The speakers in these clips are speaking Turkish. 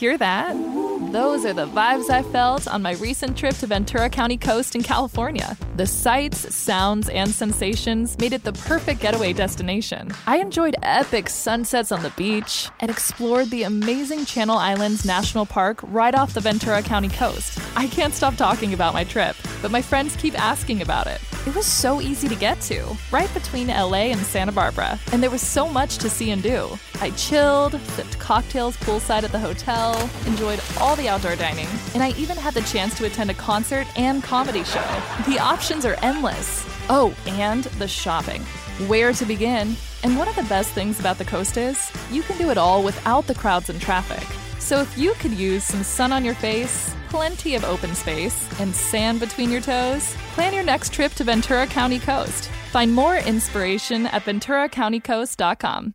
Hear that? Those are the vibes I felt on my recent trip to Ventura County Coast in California. The sights, sounds, and sensations made it the perfect getaway destination. I enjoyed epic sunsets on the beach and explored the amazing Channel Islands National Park right off the Ventura County coast. I can't stop talking about my trip, but my friends keep asking about it. It was so easy to get to, right between LA and Santa Barbara, and there was so much to see and do. I chilled, sipped cocktails poolside at the hotel, enjoyed all the outdoor dining, and I even had the chance to attend a concert and comedy show. The options are endless. Oh, and the shopping. Where to begin? And one of the best things about the coast is you can do it all without the crowds and traffic. So if you could use some sun on your face, plenty of open space, and sand between your toes, plan your next trip to Ventura County Coast. Find more inspiration at venturacountycoast.com.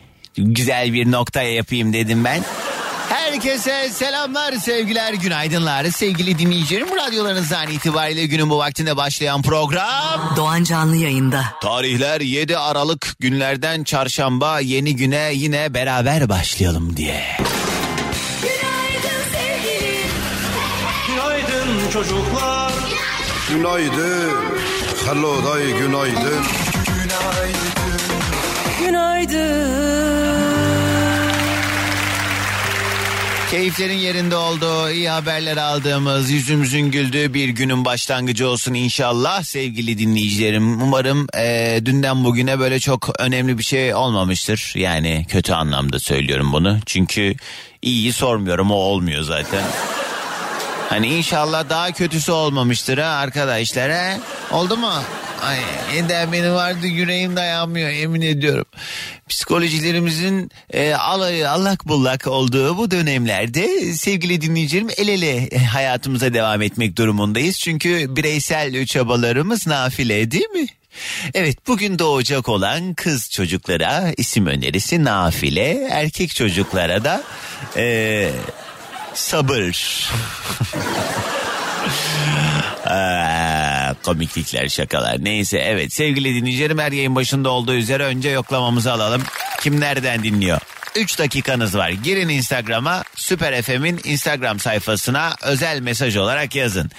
Güzel bir noktaya yapayım dedim ben. Herkese selamlar, sevgiler, günaydınlar. Sevgili dinleyicilerim, radyolarınızdan itibariyle günün bu vaktinde başlayan program... Doğan Canlı yayında. Tarihler 7 Aralık günlerden çarşamba yeni güne yine beraber başlayalım diye. Günaydın çocuklar. Günaydın. Hello dayı günaydın. Keyiflerin yerinde olduğu, iyi haberler aldığımız, yüzümüzün güldüğü bir günün başlangıcı olsun inşallah sevgili dinleyicilerim. Umarım eee, dünden bugüne böyle çok önemli bir şey olmamıştır. Yani kötü anlamda söylüyorum bunu. Çünkü iyiyi sormuyorum o olmuyor zaten. Hani inşallah daha kötüsü olmamıştır ha arkadaşlar ha? Oldu mu? Ay eden benim vardı yüreğim dayanmıyor emin ediyorum. Psikolojilerimizin e, allak bullak olduğu bu dönemlerde sevgili dinleyicilerim el ele hayatımıza devam etmek durumundayız. Çünkü bireysel çabalarımız nafile değil mi? Evet bugün doğacak olan kız çocuklara isim önerisi nafile, erkek çocuklara da e, sabır. Komiklikler şakalar neyse evet sevgili dinleyicilerim her yayın başında olduğu üzere önce yoklamamızı alalım. Kim nereden dinliyor? 3 dakikanız var. Girin Instagram'a Süper FM'in Instagram sayfasına özel mesaj olarak yazın.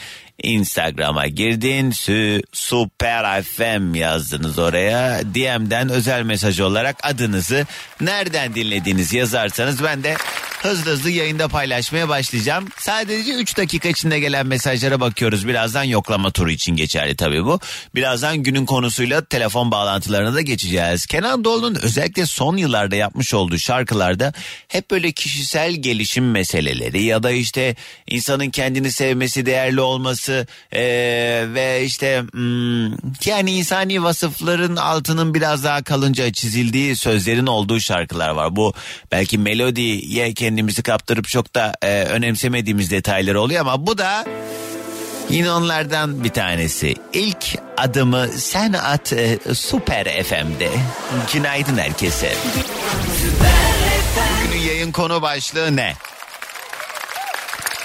Instagram'a girdin sü, Süper FM yazdınız oraya. DM'den özel mesaj olarak adınızı nereden dinlediğinizi yazarsanız ben de hızlı hızlı yayında paylaşmaya başlayacağım. Sadece 3 dakika içinde gelen mesajlara bakıyoruz. Birazdan yoklama turu için geçerli tabii bu. Birazdan günün konusuyla telefon bağlantılarına da geçeceğiz. Kenan Doğulu'nun özellikle son yıllarda yapmış olduğu şarkılarda hep böyle kişisel gelişim meseleleri ya da işte insanın kendini sevmesi, değerli olması eee, ve işte hmm, yani insani vasıfların altının biraz daha kalınca çizildiği sözlerin olduğu şarkılar var. Bu belki melodiye kendimizi kaptırıp çok da e, önemsemediğimiz detaylar oluyor ama bu da yine onlardan bir tanesi. İlk adımı sen at e, Süper FM'de. Günaydın herkese. Bugünün yayın konu başlığı ne?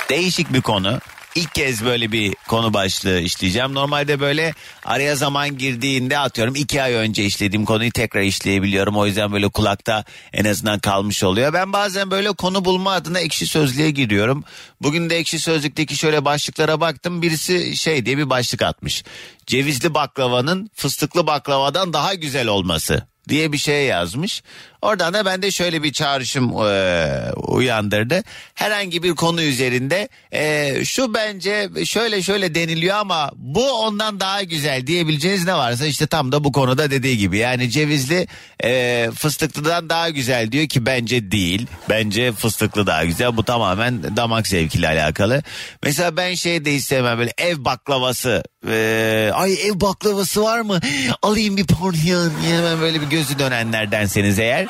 Değişik bir konu. İlk kez böyle bir konu başlığı işleyeceğim. Normalde böyle araya zaman girdiğinde atıyorum iki ay önce işlediğim konuyu tekrar işleyebiliyorum. O yüzden böyle kulakta en azından kalmış oluyor. Ben bazen böyle konu bulma adına ekşi sözlüğe giriyorum. Bugün de ekşi sözlükteki şöyle başlıklara baktım. Birisi şey diye bir başlık atmış. Cevizli baklavanın fıstıklı baklavadan daha güzel olması diye bir şey yazmış. Oradan da ben de şöyle bir çağrışım eee, uyandırdı. Herhangi bir konu üzerinde eee, şu bence şöyle şöyle deniliyor ama bu ondan daha güzel diyebileceğiniz ne varsa işte tam da bu konuda dediği gibi. Yani cevizli eee, fıstıklıdan daha güzel diyor ki bence değil. Bence fıstıklı daha güzel. Bu tamamen damak zevkiyle alakalı. Mesela ben şey de istemem böyle ev baklavası. Eee, ay ev baklavası var mı? Alayım bir porsiyon. Hemen böyle bir gözü dönenlerdenseniz eğer.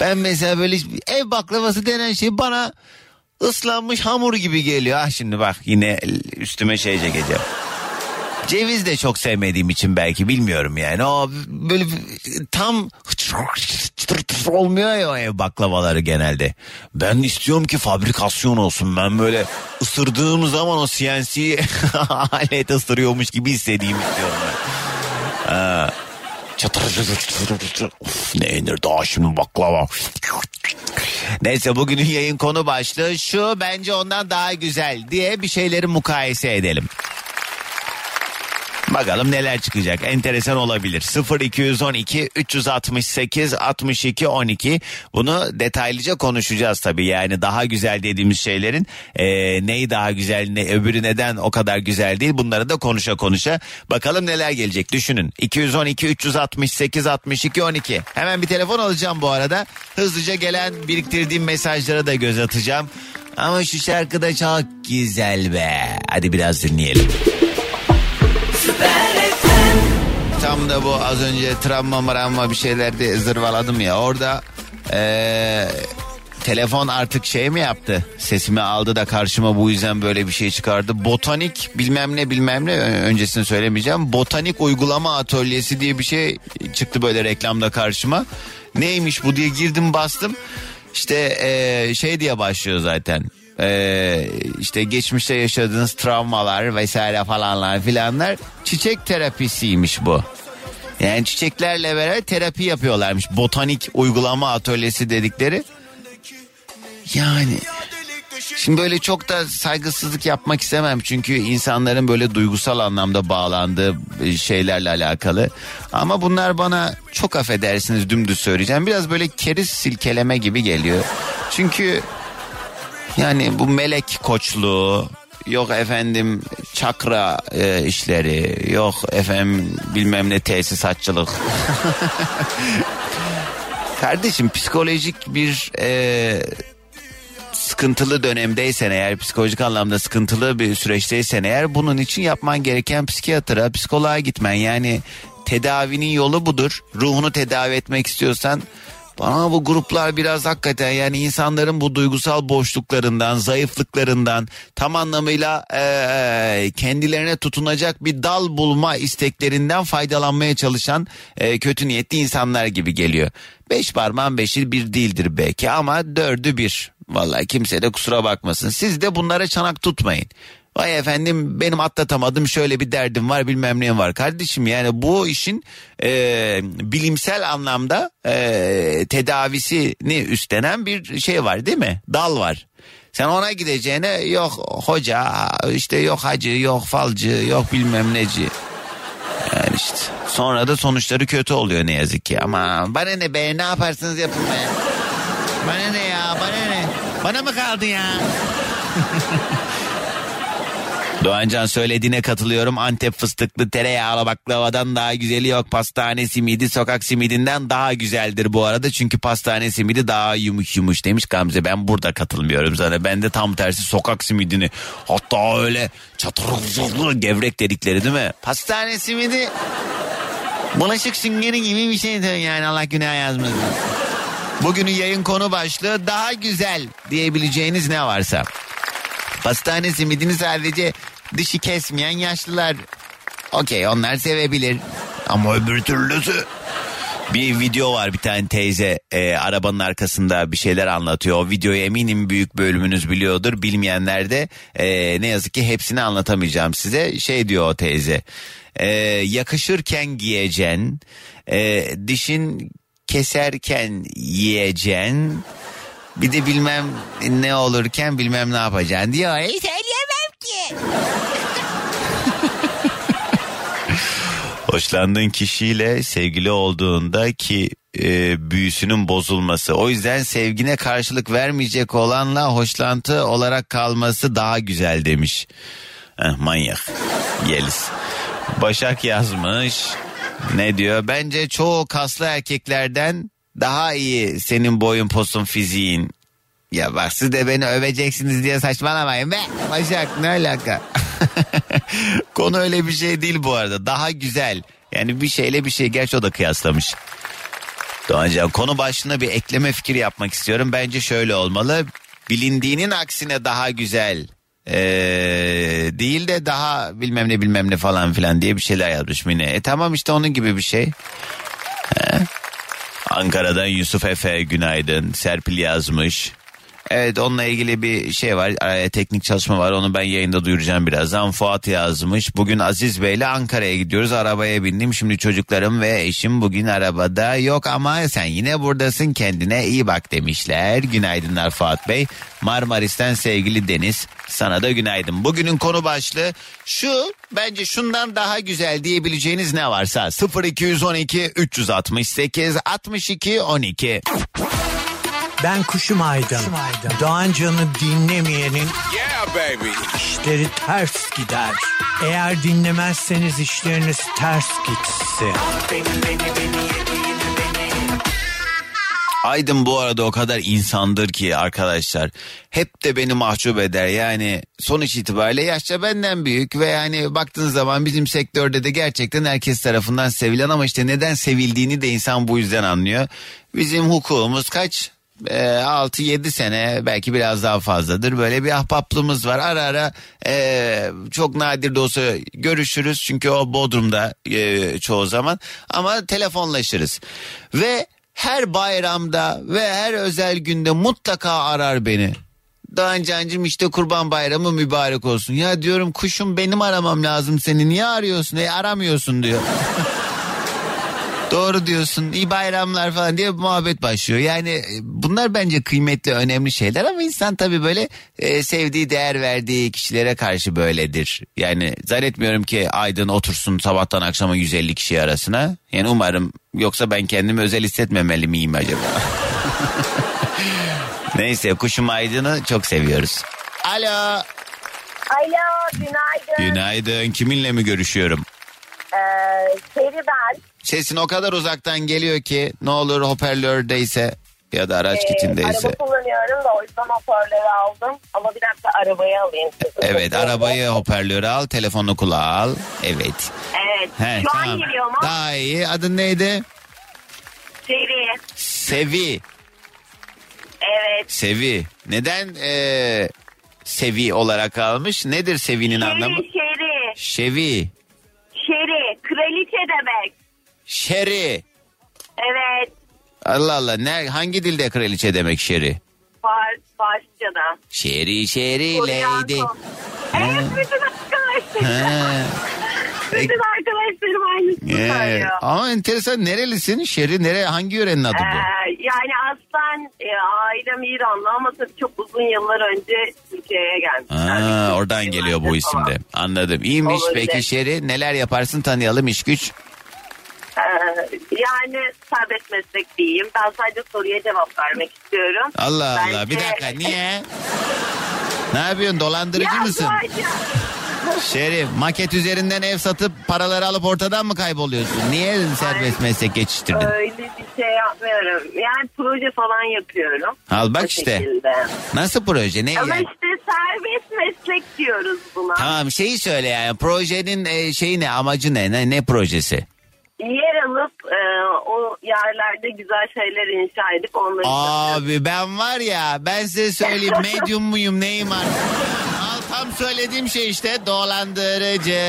Ben mesela böyle ev baklavası denen şey bana ıslanmış hamur gibi geliyor. Ah şimdi bak yine üstüme şey çekeceğim. Ceviz de çok sevmediğim için belki bilmiyorum yani. O böyle tam olmuyor ya ev baklavaları genelde. Ben istiyorum ki fabrikasyon olsun. Ben böyle ısırdığım zaman o CNC alet ısırıyormuş gibi hissedeyim istiyorum ben. Çatır Of, ne yenir daha şimdi baklava. Neyse bugünün yayın konu başlığı şu bence ondan daha güzel diye bir şeyleri mukayese edelim. Bakalım neler çıkacak. Enteresan olabilir. 0212 368 62 12. Bunu detaylıca konuşacağız tabii. Yani daha güzel dediğimiz şeylerin e, neyi daha güzel ne öbürü neden o kadar güzel değil. Bunları da konuşa konuşa. Bakalım neler gelecek. Düşünün. 212 368 62 12. Hemen bir telefon alacağım bu arada. Hızlıca gelen biriktirdiğim mesajlara da göz atacağım. Ama şu şarkı da çok güzel be. Hadi biraz dinleyelim. Tam da bu az önce travma mravma bir şeylerde zırvaladım ya. Orada ee, telefon artık şey mi yaptı? Sesimi aldı da karşıma bu yüzden böyle bir şey çıkardı. Botanik bilmem ne bilmem ne öncesini söylemeyeceğim. Botanik uygulama atölyesi diye bir şey çıktı böyle reklamda karşıma. Neymiş bu diye girdim bastım. İşte ee, şey diye başlıyor zaten. Ee, işte geçmişte yaşadığınız travmalar vesaire falanlar filanlar çiçek terapisiymiş bu. Yani çiçeklerle beraber terapi yapıyorlarmış. Botanik uygulama atölyesi dedikleri. Yani Şimdi böyle çok da saygısızlık yapmak istemem çünkü insanların böyle duygusal anlamda bağlandığı şeylerle alakalı. Ama bunlar bana çok affedersiniz dümdüz söyleyeceğim. Biraz böyle keriz silkeleme gibi geliyor. Çünkü yani bu melek koçluğu yok efendim çakra e, işleri yok efendim bilmem ne tesisatçılık. Kardeşim psikolojik bir e, sıkıntılı dönemdeysen eğer psikolojik anlamda sıkıntılı bir süreçteysen eğer bunun için yapman gereken psikiyatra psikoloğa gitmen yani tedavinin yolu budur. Ruhunu tedavi etmek istiyorsan bana bu gruplar biraz hakikaten yani insanların bu duygusal boşluklarından, zayıflıklarından tam anlamıyla e, kendilerine tutunacak bir dal bulma isteklerinden faydalanmaya çalışan e, kötü niyetli insanlar gibi geliyor. Beş parmağın beşi bir değildir belki ama dördü bir. Vallahi kimse de kusura bakmasın. Siz de bunlara çanak tutmayın. Vay efendim benim atlatamadım şöyle bir derdim var bilmem ne var. Kardeşim yani bu işin e, bilimsel anlamda e, tedavisini üstlenen bir şey var değil mi? Dal var. Sen ona gideceğine yok hoca işte yok hacı yok falcı yok bilmem neci. Yani işte sonra da sonuçları kötü oluyor ne yazık ki ama bana ne be ne yaparsınız yapın be. Bana ne ya bana ne bana mı kaldı ya? Doğancan söylediğine katılıyorum. Antep fıstıklı tereyağlı baklavadan daha güzeli yok. Pastane simidi sokak simidinden daha güzeldir bu arada. Çünkü pastane simidi daha yumuş yumuş demiş Gamze. Ben burada katılmıyorum sana. Ben de tam tersi sokak simidini hatta öyle çatır gevrek dedikleri değil mi? Pastane simidi bulaşık süngeri gibi bir şeydir yani Allah günah yazmasın. Bugünün yayın konu başlığı daha güzel diyebileceğiniz ne varsa. Pastane simidini sadece dişi kesmeyen yaşlılar okey onlar sevebilir. Ama öbür türlüsü bir video var bir tane teyze e, arabanın arkasında bir şeyler anlatıyor. O videoyu eminim büyük bölümünüz biliyordur. Bilmeyenler de e, ne yazık ki hepsini anlatamayacağım size. Şey diyor o teyze. E, yakışırken giyeceksin. E, dişin keserken yiyeceksin. Bir de bilmem ne olurken bilmem ne yapacaksın diyor. Hiç söyleyemem ki. Hoşlandığın kişiyle sevgili olduğunda ki e, büyüsünün bozulması. O yüzden sevgine karşılık vermeyecek olanla hoşlantı olarak kalması daha güzel demiş. Heh, manyak. Yeliz. Başak yazmış. Ne diyor? Bence çoğu kaslı erkeklerden daha iyi senin boyun posun fiziğin. Ya bak siz de beni öveceksiniz diye saçmalamayın be. Başak ne alaka? Konu öyle bir şey değil bu arada. Daha güzel. Yani bir şeyle bir şey. Gerçi o da kıyaslamış. Doğancan konu başlığına bir ekleme fikri yapmak istiyorum. Bence şöyle olmalı. Bilindiğinin aksine daha güzel ee, değil de daha bilmem ne bilmem ne falan filan diye bir şeyler yazmış Mine. E tamam işte onun gibi bir şey. He. Ankara'dan Yusuf Efe günaydın. Serpil yazmış. Evet onunla ilgili bir şey var. e, teknik çalışma var. Onu ben yayında duyuracağım birazdan. Fuat yazmış. Bugün Aziz Bey'le Ankara'ya gidiyoruz. Arabaya bindim. Şimdi çocuklarım ve eşim bugün arabada yok ama sen yine buradasın. Kendine iyi bak demişler. Günaydınlar Fuat Bey. Marmaris'ten sevgili Deniz. Sana da günaydın. Bugünün konu başlığı şu. Bence şundan daha güzel diyebileceğiniz ne varsa 0212 368 62 12. Ben Kuşum Aydın. Doğan Can'ı dinlemeyenin işleri ters gider. Eğer dinlemezseniz işleriniz ters gitsin. Aydın bu arada o kadar insandır ki arkadaşlar. Hep de beni mahcup eder. Yani sonuç itibariyle yaşça benden büyük ve yani baktığın zaman bizim sektörde de gerçekten herkes tarafından sevilen ama işte neden sevildiğini de insan bu yüzden anlıyor. Bizim hukukumuz kaç? Ee, 6-7 sene belki biraz daha fazladır böyle bir ahbaplığımız var ara ara e, çok nadir de olsa görüşürüz çünkü o Bodrum'da e, çoğu zaman ama telefonlaşırız ve her bayramda ve her özel günde mutlaka arar beni. Doğancancım işte kurban bayramı mübarek olsun. Ya diyorum kuşum benim aramam lazım seni niye arıyorsun? E aramıyorsun diyor. Doğru diyorsun iyi bayramlar falan diye muhabbet başlıyor. Yani e, bunlar bence kıymetli önemli şeyler ama insan tabii böyle e, sevdiği değer verdiği kişilere karşı böyledir. Yani zannetmiyorum ki Aydın otursun sabahtan akşama 150 kişi arasına. Yani umarım yoksa ben kendimi özel hissetmemeli miyim acaba? Neyse kuşum Aydın'ı çok seviyoruz. Alo. Alo, günaydın. Günaydın. Kiminle mi görüşüyorum? Ee, Seri ben. Sesin o kadar uzaktan geliyor ki ne olur hoparlördeyse ya da araç Ee, kitindeyse. araba kullanıyorum da o yüzden hoparlörü aldım. Ama bir dakika arabayı alayım. Evet arabayı hoparlöre al telefonu kulağa al. Evet. Evet. He, Şu an tamam. geliyor mu? Daha iyi. Adın neydi? Seri. Sevi. Evet. Sevi. Neden eee, Sevi olarak almış? Nedir Sevi'nin anlamı? Şeri. Şevi. Şeri. Kraliçe demek. Şeri. Evet. Allah Allah. Ne, hangi dilde kraliçe demek şeri? Far, Farsça'da. Şeri şeri lady. Evet bütün arkadaşlarım. Bütün arkadaşlarım aynısını Ee, söylüyor. ama enteresan nerelisin? Şeri nere hangi yörenin adı bu? Ee, yani aslen e, ailem İranlı ama tabii çok uzun yıllar önce Türkiye'ye gelmişler. Aa, oradan geliyor bu isimde. Anladım. İyiymiş Olabilir. peki Şeri. Neler yaparsın tanıyalım iş güç. Ee, yani serbest meslek diyeyim. Ben sadece soruya cevap vermek istiyorum. Allah Allah. Bence- Bir dakika niye? ne yapıyorsun? Dolandırıcı Ya mısın? sadece- Şeri maket üzerinden ev satıp paraları alıp ortadan mı kayboluyorsun? Niye serbest meslek geçiştirdin? Öyle bir şey yapmıyorum. Yani proje falan yapıyorum. Al bak işte. şekilde. Nasıl proje? Ne Ama yani? işte serbest meslek diyoruz buna. Tamam şeyi söyle yani projenin e, şeyi ne amacı ne ne, ne projesi? Yer alıp e, o yerlerde güzel şeyler inşa edip onları. Abi ben var ya ben size söyleyeyim medyum muyum neyim artık? Al tam söylediğim şey işte dolandırıcı.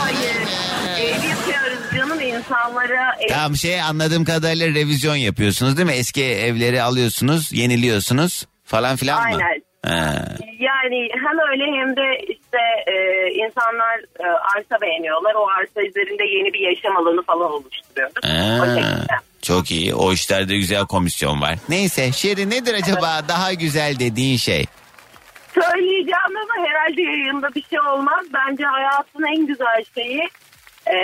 Hayır. dolandırıcı. Yapıyoruz canım insanlara. Tamam şey anladığım kadarıyla revizyon yapıyorsunuz değil mi? Eski evleri alıyorsunuz, yeniliyorsunuz falan filan mı? Aynen. Yani hem öyle hem de işte e, insanlar e, arsa beğeniyorlar. O arsa üzerinde yeni bir yaşam alanı falan oluşturuyoruz. O Ha, şekilde. çok iyi. O işlerde güzel komisyon var. Neyse Şeri nedir acaba daha güzel dediğin şey? Söyleyeceğim ama herhalde yayında bir şey olmaz. Bence hayatın en güzel şeyi e,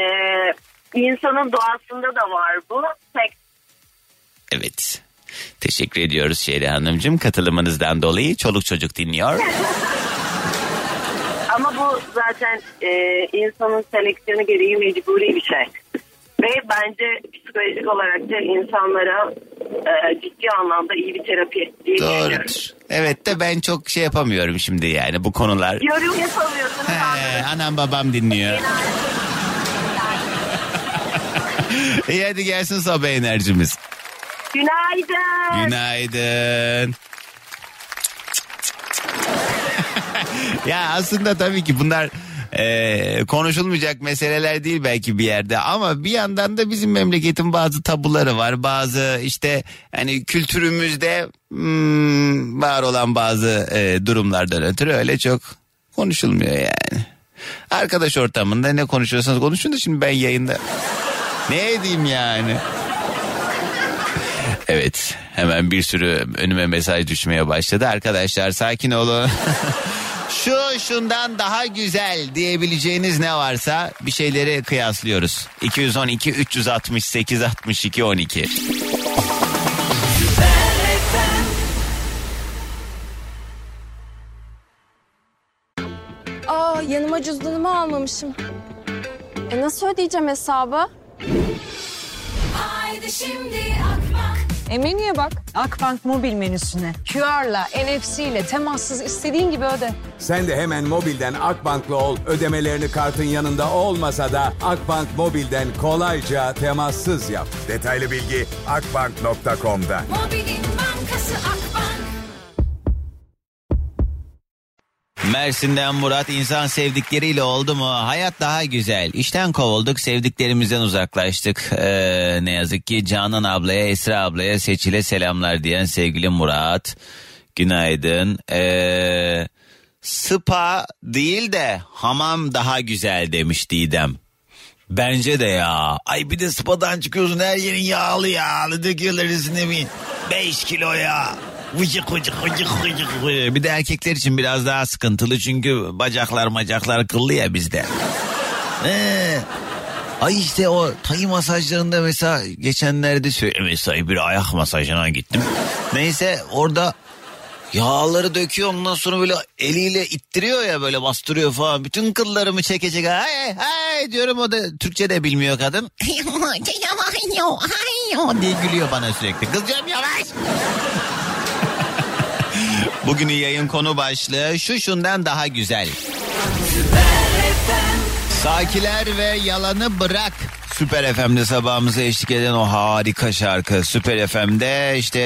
insanın doğasında da var bu. Tek Evet. Teşekkür ediyoruz Şeri Hanımcığım katılımınızdan dolayı. Çoluk çocuk dinliyor. Ama bu zaten e, insanın seleksiyonu gereği mecburi bir şey. Ve bence psikolojik olarak da insanlara e, ciddi anlamda iyi bir terapi diye. Doğrudur. Evet de ben çok şey yapamıyorum şimdi yani bu konular. Yorum yapamıyorsunuz. He, anam babam dinliyor. İyi hadi gelsin sabah enerjimiz. Günaydın. Günaydın. ya aslında tabii ki bunlar e, konuşulmayacak meseleler değil belki bir yerde ama bir yandan da bizim memleketin bazı tabuları var bazı işte hani kültürümüzde hmm, var olan bazı e, durumlardan ötürü öyle çok konuşulmuyor yani. Arkadaş ortamında ne konuşuyorsanız konuşun da şimdi ben yayında ne edeyim yani. Evet hemen bir sürü önüme mesaj düşmeye başladı. Arkadaşlar sakin olun. Şu şundan daha güzel diyebileceğiniz ne varsa bir şeyleri kıyaslıyoruz. 212 368 62 12. Aa yanıma cüzdanımı almamışım. E nasıl ödeyeceğim hesabı? Haydi şimdi Akbank. E menüye bak. Akbank mobil menüsüne. QR'la, NFC ile temassız istediğin gibi öde. Sen de hemen mobilden Akbank'la ol. Ödemelerini kartın yanında olmasa da Akbank mobilden kolayca temassız yap. Detaylı bilgi akbank.com'da. Mobilin bankası Akbank. Mersin'den Murat insan sevdikleriyle oldu mu hayat daha güzel. İşten kovulduk sevdiklerimizden uzaklaştık. Ee, ne yazık ki Canan ablaya Esra ablaya Seçil'e selamlar diyen sevgili Murat. Günaydın. Ee, spa değil de hamam daha güzel demiş Didem. Bence de ya. Ay bir de spadan çıkıyorsun her yerin yağlı yağlı döküyorlar üstüne bir 5 kilo ya. Vıcık vıcık vıcık vıcık vıcık. Bir de erkekler için biraz daha sıkıntılı çünkü bacaklar macaklar kıllı ya bizde. Ee, ay işte o tay masajlarında mesela geçenlerde mesela bir ayak masajına gittim. Neyse orada yağları döküyor ondan sonra böyle eliyle ittiriyor ya böyle bastırıyor falan. Bütün kıllarımı çekecek. Ay ay diyorum o da Türkçe de bilmiyor kadın. diye gülüyor bana sürekli. Kızcağım yavaş. Bugünün yayın konu başlığı şu şundan daha güzel. Sakiler ve yalanı bırak. Süper FM'de sabahımıza eşlik eden o harika şarkı. Süper FM'de işte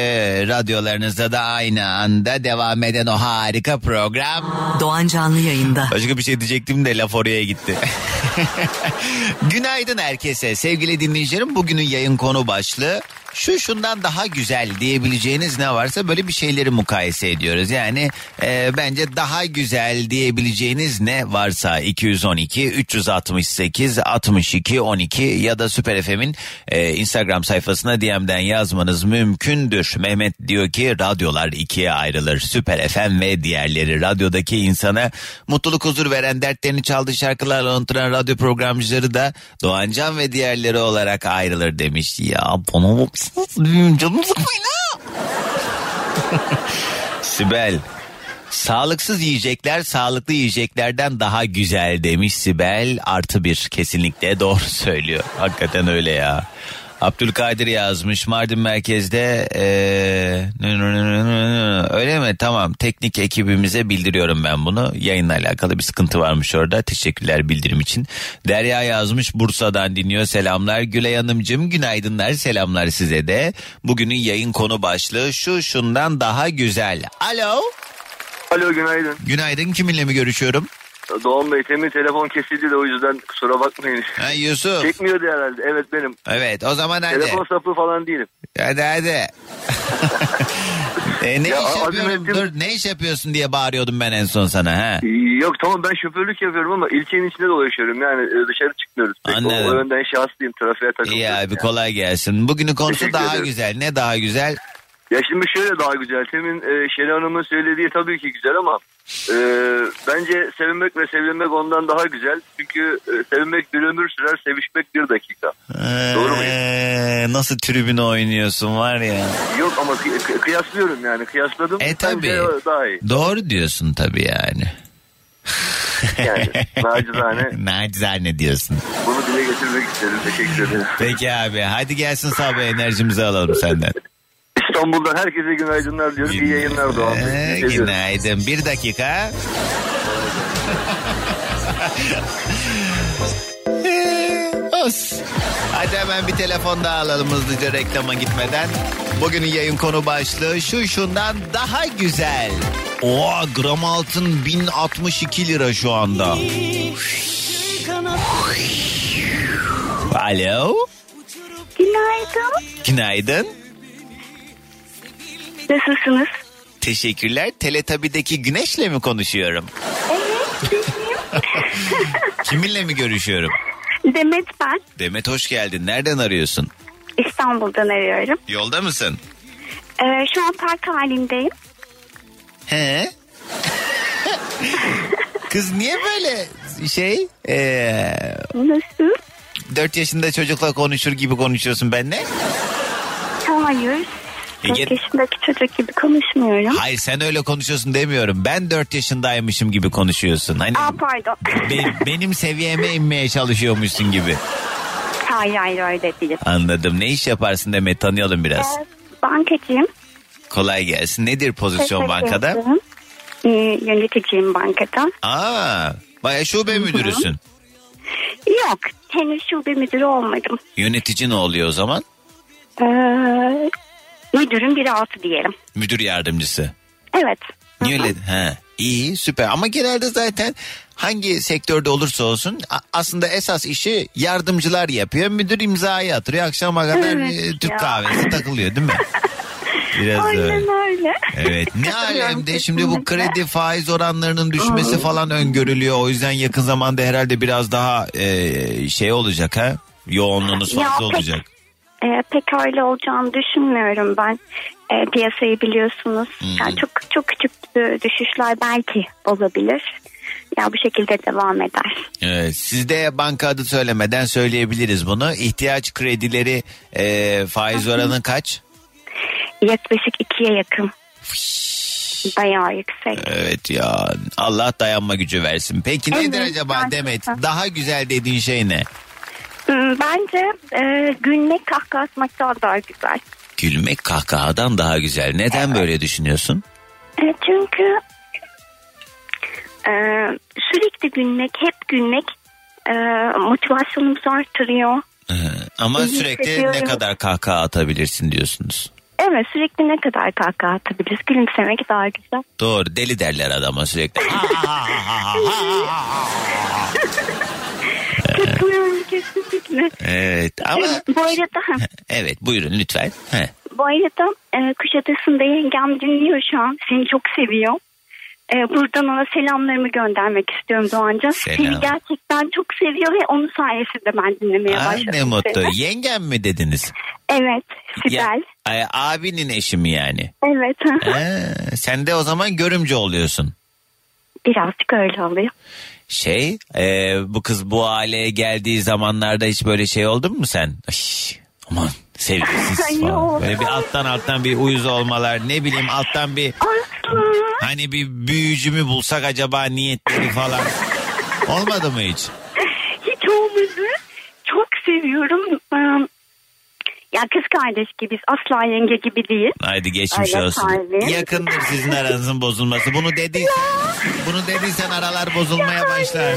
radyolarınızda da aynı anda devam eden o harika program. Doğan Canlı yayında. Başka bir şey diyecektim de laf oraya gitti. Günaydın herkese sevgili dinleyicilerim. Bugünün yayın konu başlığı şu şundan daha güzel diyebileceğiniz ne varsa böyle bir şeyleri mukayese ediyoruz. Yani e, bence daha güzel diyebileceğiniz ne varsa 212 368 62 12 ya da Süper FM'in e, Instagram sayfasına DM'den yazmanız mümkündür. Mehmet diyor ki radyolar ikiye ayrılır. Süper FM ve diğerleri radyodaki insana mutluluk huzur veren dertlerini çaldığı şarkılarla anlatıran radyo programcıları da Doğancan ve diğerleri olarak ayrılır demiş. Ya bana bak canım sıkmayın ha. Sibel. Sağlıksız yiyecekler sağlıklı yiyeceklerden daha güzel demiş Sibel. Artı bir kesinlikle doğru söylüyor. Hakikaten öyle ya. Abdülkadir yazmış. Mardin merkezde ee, öyle mi? Tamam. Teknik ekibimize bildiriyorum ben bunu. Yayınla alakalı bir sıkıntı varmış orada. Teşekkürler bildirim için. Derya yazmış Bursa'dan dinliyor. Selamlar Gülay Hanımcığım. Günaydınlar. Selamlar size de. Bugünün yayın konu başlığı şu şundan daha güzel. Alo. Alo günaydın. günaydın. Kiminle mi görüşüyorum Doğan Bey temin telefon kesildi de o yüzden kusura bakmayın. ha, Yusuf Çekmiyordu herhalde. Evet benim. evet o zaman hadi Telefon sapı falan değilim. hadi hadi e, ne Ya, iş yapıyorum dur ne iş yapıyorsun diye bağırıyordum ben en son sana ha Yok tamam ben şoförlük yapıyorum ama ilçenin içinde dolaşıyorum. Yani e, dışarı çıkmıyoruz. pek. O, Anladım. o yönden şahslıyım. Trafiğe takılmıyorum. İyi abi yani. kolay gelsin. Bugünün konusu Teşekkür daha ederim. güzel. Ne daha güzel? Ya şimdi şöyle daha güzel. Temin e, Şeri Hanım'ın söylediği tabii ki güzel ama e, bence sevinmek ve sevilmek ondan daha güzel. Çünkü e, sevinmek bir ömür sürer, sevişmek bir dakika. Doğru muyum? Ee, nasıl tribüne oynuyorsun var ya. Yok ama kı- kı- kıyaslıyorum yani. Kıyasladım. E daha iyi. Doğru diyorsun tabii yani. Yani nacizane Nacizane diyorsun. bunu dile getirmek istedim. Teşekkür ederim. Peki abi hadi gelsin sabah enerjimizi alalım senden. İstanbul'dan herkese günaydınlar diyoruz. İyi yayınlar Doğan Bey. Ee, günaydın. Bir dakika. Os. Hadi hemen bir telefon daha alalım hızlıca reklama gitmeden. Bugünün yayın konu başlığı şu şundan daha güzel. Oha gram altın 1062 lira şu anda. Alo. Günaydın. Günaydın. Nasılsınız? Teşekkürler. Teletabi'deki Güneş'le mi konuşuyorum? Evet. Kiminle mi görüşüyorum? Demet ben. Demet hoş geldin. Nereden arıyorsun? İstanbul'dan arıyorum. Yolda mısın? Ee, şu an park halindeyim. He? Kız niye böyle şey? Ee, Nasıl? 4 yaşında çocukla konuşur gibi konuşuyorsun benimle? Hayır. Ege- 4 yaşındaki çocuk gibi konuşmuyorum. Hayır sen öyle konuşuyorsun demiyorum. Ben 4 yaşındaymışım gibi konuşuyorsun. Hani Aa pardon. be- benim seviyeme inmeye çalışıyormuşsun gibi. hayır hayır öyle değil. Anladım. Ne iş yaparsın Demet tanıyalım biraz. Ee, bankacıyım. Kolay gelsin. Nedir pozisyon Teşekkür bankada? ederim. Ee, yöneticiyim bankada. Aa, baya şube müdürüsün. Yok henüz şube müdürü olmadım. Yönetici ne oluyor o zaman? Ee, müdürün biri altı diyelim. Müdür yardımcısı. Evet. Niye öyle? He, iyi süper ama genelde zaten hangi sektörde olursa olsun aslında esas işi yardımcılar yapıyor. Müdür imzayı atıyor akşama kadar Evet Türk ya. kahvesi takılıyor değil mi? Biraz Aynen öyle. öyle. Evet ne alemde şimdi bu kredi faiz oranlarının düşmesi falan öngörülüyor. O yüzden yakın zamanda herhalde biraz daha e, şey olacak ha yoğunluğunuz Ya fazla pek- Ee, pek öyle olacağını düşünmüyorum ben. Ee, piyasayı biliyorsunuz. Yani çok çok küçük e, düşüşler belki olabilir. Ya bu şekilde devam eder. Evet, sizde banka adı söylemeden söyleyebiliriz bunu. İhtiyaç kredileri e, faiz oranı kaç? Yaklaşık ikiye yakın. Bayağı yüksek. Evet ya Allah dayanma gücü versin. Peki nedir Evet, acaba gerçekten. Demet? Daha güzel dediğin şey ne? Bence e, gülmek kahkaha atmaktan daha güzel. Gülmek kahkahadan daha güzel. Neden böyle düşünüyorsun? E, çünkü e, sürekli gülmek, hep gülmek e, motivasyonumuzu artırıyor. Ee, Ama İyi sürekli ne kadar kahkaha atabilirsin diyorsunuz. Evet sürekli ne kadar kahkaha atabiliriz? Gülümsemek daha güzel. Doğru deli derler adama sürekli. Katılıyorum kesinlikle. evet ama Bu arada evet buyurun lütfen. He. bu arada e, Kuşadası'nda yengem dinliyor şu an. Seni çok seviyor. E, buradan ona selamlarımı göndermek istiyorum Doğancan. Selam. Seni gerçekten çok seviyor ve onun sayesinde ben dinlemeye Aa, başladım. ne mutlu. seni. Yengem mi dediniz? Evet Sibel. ay, abinin eşi mi yani? Evet. Ee, sen de o zaman görümce oluyorsun. Birazcık öyle oluyor. Şey e, bu kız bu aileye geldiği zamanlarda hiç böyle şey oldu mu sen? Ay, aman sevgisiz falan. Böyle bir alttan alttan bir uyuz olmalar ne bileyim alttan bir hani bir büyücü mü bulsak acaba niyetleri falan. Olmadı mı hiç? Hiç olmadı. Çok seviyorum. Ya kız kardeş gibiyiz. Asla yenge gibi değil. Haydi geçmiş Öyle olsun. tabii. Yakındır sizin aranızın bozulması. Bunu dediysen, bunu dediysen aralar bozulmaya başlar.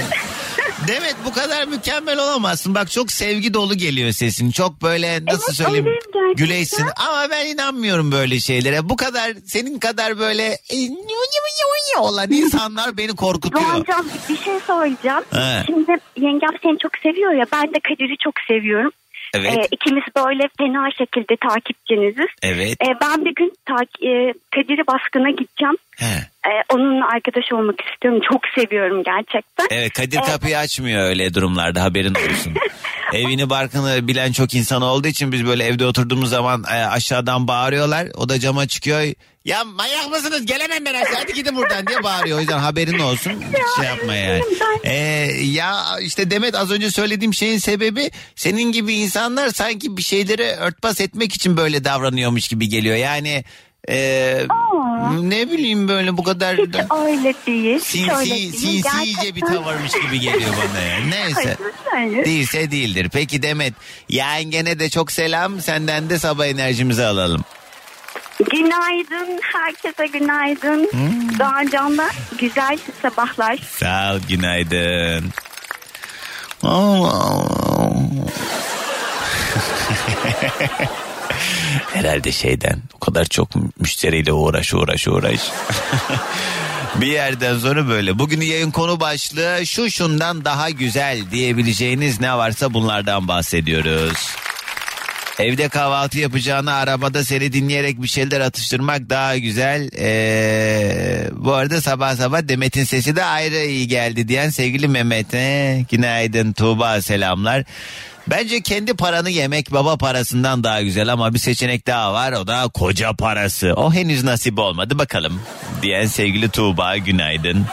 Demet bu kadar mükemmel olamazsın. Bak çok sevgi dolu geliyor sesin. Çok böyle nasıl Evet, söyleyeyim güleysin. Ama ben inanmıyorum böyle şeylere. Bu kadar senin kadar böyle e, olan insanlar beni korkutuyor. Doğancan bir şey söyleyeceğim. He. Şimdi yengem seni çok seviyor ya. Ben de Kadir'i çok seviyorum. Evet. Ee, ikimiz böyle fena şekilde takipçiniziz. Evet. Ee, ben bir gün tak- e, Kadir'i baskına gideceğim. He. Ee, onunla arkadaş olmak istiyorum. Çok seviyorum gerçekten. Evet Kadir kapıyı açmıyor öyle durumlarda haberin olsun. Evini barkını bilen çok insan olduğu için biz böyle evde oturduğumuz zaman e, aşağıdan bağırıyorlar. O da cama çıkıyor. Ya manyak mısınız gelemem ben aşağı hadi gidin buradan diye bağırıyor. O yüzden haberin olsun şey yapma yani. E, ya işte Demet az önce söylediğim şeyin sebebi senin gibi insanlar sanki bir şeyleri örtbas etmek için böyle davranıyormuş gibi geliyor. Yani e, ne bileyim böyle bu kadar da Öyle değil. hiç öyle sinsi, değil. sinsice bir Gerçekten- tavırmış gibi geliyor bana yani. Neyse. Hayır, hayır. Değilse değildir. Peki Demet yengene de çok selam senden de sabah enerjimizi alalım. Günaydın. Herkese günaydın. Hmm. Doğancan'da güzel sabahlar. Sağ ol günaydın. Allah Allah. Herhalde şeyden o kadar çok müşteriyle uğraş uğraş uğraş. Bir yerden sonra böyle. Bugün yayın konu başlığı şu şundan daha güzel diyebileceğiniz ne varsa bunlardan bahsediyoruz. Evde kahvaltı yapacağına arabada seni dinleyerek bir şeyler atıştırmak daha güzel. Ee, bu arada sabah sabah Demet'in sesi de ayrı iyi geldi diyen sevgili Mehmet'e günaydın Tuğba selamlar. Bence kendi paranı yemek baba parasından daha güzel ama bir seçenek daha var o da koca parası. O henüz nasip olmadı bakalım diyen sevgili Tuğba günaydın.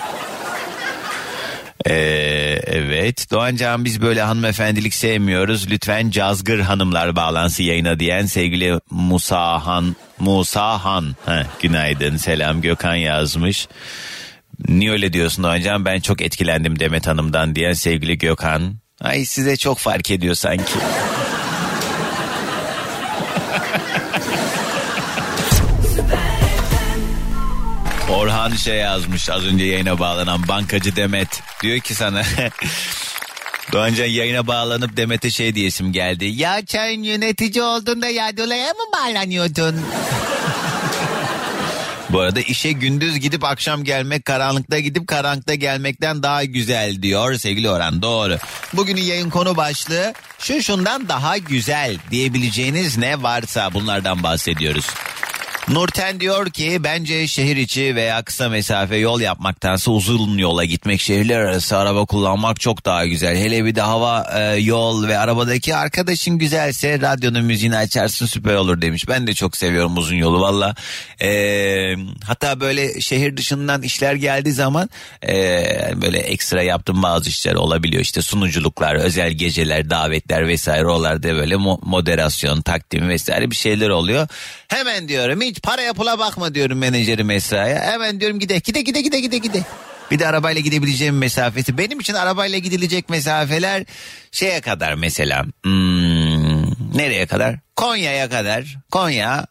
Ee, evet Doğancan biz böyle hanımefendilik sevmiyoruz. Lütfen cazgır hanımlar bağlansı yayına diyen sevgili Musa Han. Musa Han. Heh, günaydın selam Gökhan yazmış. Niye öyle diyorsun Doğancan ben çok etkilendim Demet Hanım'dan diyen sevgili Gökhan. Ay size çok fark ediyor sanki. Orhan şey yazmış az önce yayına bağlanan bankacı Demet. Diyor ki sana Doğancan yayına bağlanıp Demet'e şey diyesim geldi. Ya sen yönetici olduğunda Yadola'ya mı bağlanıyordun? Bu arada işe gündüz gidip akşam gelmek karanlıkta gidip karanlıkta gelmekten daha güzel diyor sevgili Orhan doğru. Bugünün yayın konu başlığı şu şundan daha güzel diyebileceğiniz ne varsa bunlardan bahsediyoruz. Nurten diyor ki bence şehir içi veya kısa mesafe yol yapmaktansa uzun yola gitmek şehirler arası araba kullanmak çok daha güzel. Hele bir de hava e, yol ve arabadaki arkadaşın güzelse radyonun müziğini açarsın süper olur demiş. Ben de çok seviyorum uzun yolu valla. E, hatta böyle şehir dışından işler geldiği zaman e, böyle ekstra yaptığım bazı işler olabiliyor. İşte sunuculuklar, özel geceler, davetler vesaire oralarda böyle mo- moderasyon, takdim vesaire bir şeyler oluyor. Hemen diyorum hiç paraya pula bakma diyorum menajerim Esra'ya. Hemen diyorum gide gide gide gide gide gide. Bir de arabayla gidebileceğim mesafesi. Benim için arabayla gidilecek mesafeler şeye kadar mesela. Hmm, nereye kadar? Konya'ya kadar. Konya.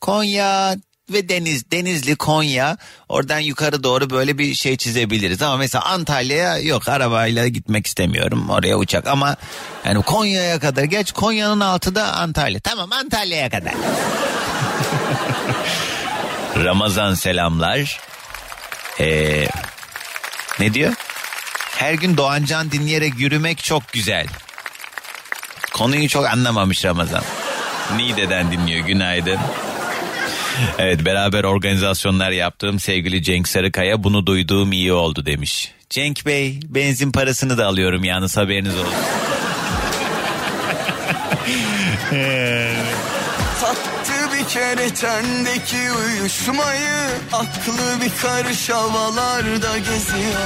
Konya ve Deniz Denizli Konya oradan yukarı doğru böyle bir şey çizebiliriz. Ama mesela Antalya'ya yok arabayla gitmek istemiyorum oraya uçak. Ama yani Konya'ya kadar geç Konya'nın altı da Antalya. Tamam Antalya'ya kadar. Ramazan selamlar. Ee, ne diyor? Her gün Doğancan dinleyerek yürümek çok güzel. Konuyu çok anlamamış Ramazan. Niğde'den dinliyor günaydın Evet beraber organizasyonlar yaptığım sevgili Cenk Sarıkaya bunu duyduğum iyi oldu demiş. Cenk Bey benzin parasını da alıyorum yalnız haberiniz olsun. Tattı bir kere tendeki uyuşmayı Aklı bir karış havalarda geziyor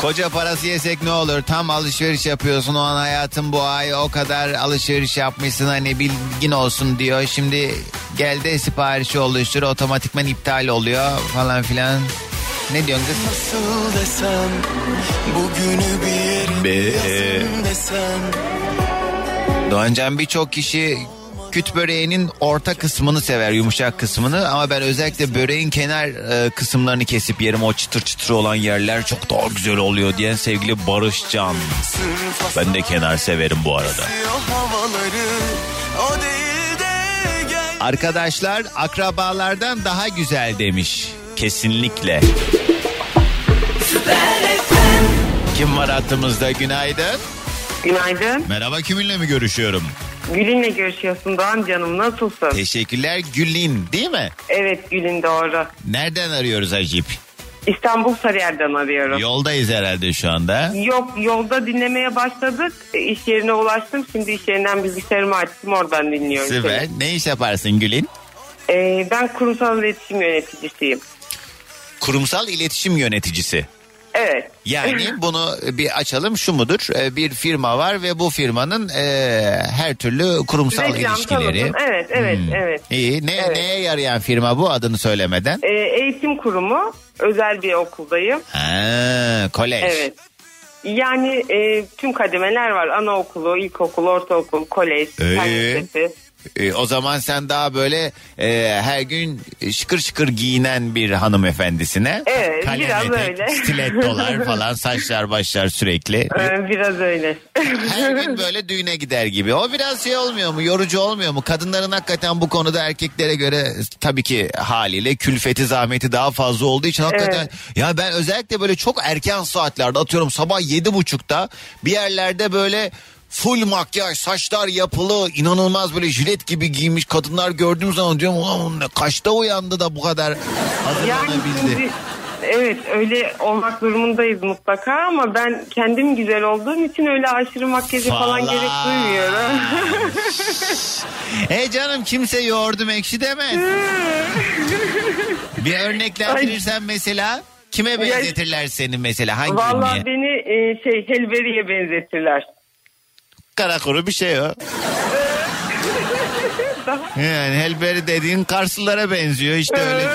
Koca parası yesek ne olur? Tam alışveriş yapıyorsun o an hayatın bu ay o kadar alışveriş yapmışsın hani bilgin olsun diyor. Şimdi gel de siparişi oluştur otomatikman iptal oluyor falan filan. Ne diyorsun kız? Nasıl desem Bugünü bir Be- desem Doğancan birçok kişi küt böreğinin orta kısmını sever yumuşak kısmını ama ben özellikle böreğin kenar e, kısımlarını kesip yerim o çıtır çıtır olan yerler çok daha güzel oluyor diyen sevgili Barış Can. Ben de kenar severim bu arada. O havaları O değil Arkadaşlar akrabalardan daha güzel demiş. Kesinlikle. Kim var hattımızda günaydın? Günaydın. Merhaba kiminle mi görüşüyorum? Gül'ünle görüşüyorsun Doğan canım nasılsın? Teşekkürler Gülin değil mi? Evet Gül'ün doğru. Nereden arıyoruz Acip? İstanbul Sarıyer'den arıyorum. Yoldayız herhalde şu anda. Yok yolda dinlemeye başladık. İş yerine ulaştım. Şimdi iş yerinden bilgisayarımı açtım oradan dinliyorum. Süper. seni. Ne iş yaparsın Gülin? E, ben kurumsal iletişim yöneticisiyim. Kurumsal iletişim yöneticisi. Evet. Yani bunu bir açalım şu mudur? Ee, Bir firma var ve bu firmanın e, her türlü kurumsal Reklam, ilişkileri. tanıtım. Evet evet Hmm. evet. İyi. Ne, Evet. Neye yarayan firma bu adını söylemeden? E, eğitim kurumu özel bir okuldayım. Ha, kolej. Evet. Yani e, tüm kademeler var. Anaokulu, ilkokul, ortaokul, kolej, Ee? E, o zaman sen daha böyle e, her gün şıkır şıkır giyinen bir hanımefendisine. Evet, kalem biraz etek, öyle. Stilettolar falan saçlar başlar sürekli. Ee, biraz öyle. Her gün böyle düğüne gider gibi. O biraz şey olmuyor mu? Yorucu olmuyor mu? Kadınların hakikaten bu konuda erkeklere göre tabii ki haliyle külfeti zahmeti daha fazla olduğu için hakikaten ya ben özellikle böyle çok erken saatlerde atıyorum sabah yedi buçukta bir yerlerde böyle full makyaj saçlar yapılı inanılmaz böyle jilet gibi giymiş kadınlar gördüğüm zaman diyorum ulan kaçta uyandı da bu kadar hazırlanabildi. evet öyle olmak durumundayız mutlaka ama ben kendim güzel olduğum için öyle aşırı makyajı falan, Falan. gerek duymuyorum. E canım kimse yoğurdum ekşi demez. bir örneklendirirsen mesela kime benzetirler seni mesela hangi Vallahi ünlüye? beni e, şey helveriye benzetirler. Kara kuru bir şey o. Yani helberi dediğin Karslılara benziyor işte öyle.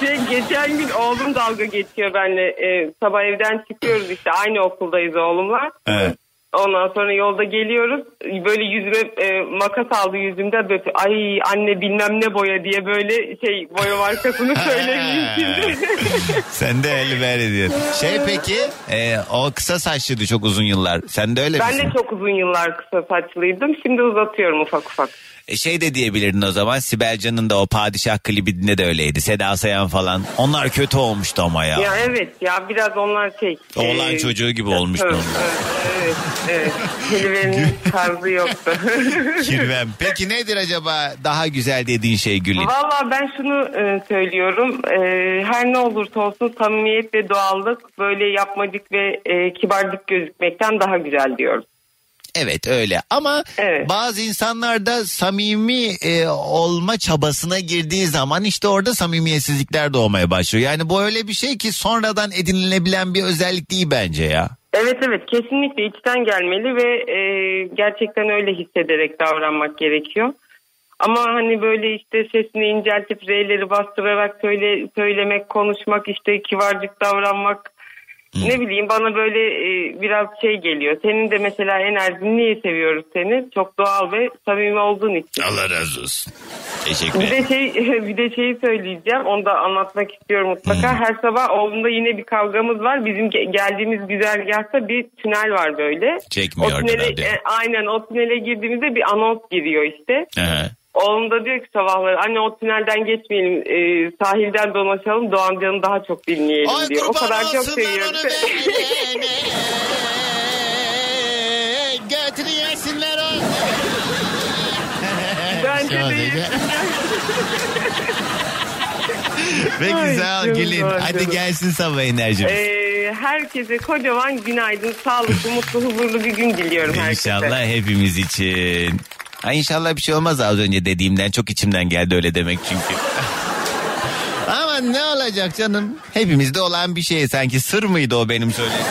Şey, geçen gün oğlum dalga geçiyor benimle. E, sabah evden çıkıyoruz işte aynı okuldayız oğlumla. Evet. Ondan sonra yolda geliyoruz. Böyle yüzüme e, makas aldı yüzümde. Böyle, Ay anne bilmem ne boya diye böyle şey boya markasını söyleyeyim şimdi. Sen de helber ediyorsun. Şey peki e, o kısa saçlıydı çok uzun yıllar. Sen de öyle ben misin? de çok uzun yıllar kısa saçlıydım. Şimdi uzatıyorum ufak ufak. E, şey de diyebilirdin o zaman Sibel Can'ın da o padişah klibinde de öyleydi. Seda Sayan falan. Onlar kötü olmuştu ama ya. Ya, evet ya biraz onlar şey. Oğlan e, çocuğu gibi olmuştu Evet, evet, evet. Kelimenin tarzı yoktu. Kirvem. Peki nedir acaba daha güzel dediğin şey Gül'ün? Valla ben şunu e, söylüyorum. E, her ne olursa olsun samimiyet ve doğallık böyle yapmacık ve e, kibarlık gözükmekten daha güzel diyorum. Evet öyle ama bazı insanlar da samimi e, olma çabasına girdiği zaman işte orada samimiyetsizlikler doğmaya başlıyor. Yani bu öyle bir şey ki sonradan edinilebilen bir özellik değil bence ya. Evet evet kesinlikle içten gelmeli ve e, gerçekten öyle hissederek davranmak gerekiyor. Ama hani böyle işte sesini inceltip R'leri bastırarak söyle, söylemek, konuşmak işte kivarcık davranmak ne bileyim bana böyle e, biraz şey geliyor. Senin de mesela enerjini niye seviyoruz seni? Çok doğal ve samimi olduğun için. Allah razı olsun. Teşekkür Bir ederim. de şey bir de şeyi söyleyeceğim. Onu da anlatmak istiyorum mutlaka. Her sabah oğlumda yine bir kavgamız var. Bizim ge- geldiğimiz güzergahta bir tünel var böyle. Çekmiyor o tünele, e, aynen o tünele girdiğimizde bir anons giriyor işte. Aha. Oğlum da diyor ki sabahları anne o tünelden geçmeyelim e, sahilden dolaşalım Doğan Can'ı daha çok dinleyelim Ay diyor. O kadar çok seviyorum. onu Götünü yesinler o. Bence Şu de anda- Peki Ay, canım. Doğan Hadi canım. gelsin sabah enerjimiz. E, herkese kocaman günaydın, sağlıklı, mutlu, huzurlu bir gün diliyorum herkese. İnşallah hepimiz için. Ha inşallah bir şey olmaz az önce dediğimden çok içimden geldi öyle demek çünkü. Ama ne olacak canım? Hepimizde olan bir şey sanki sır mıydı o benim söylediğim?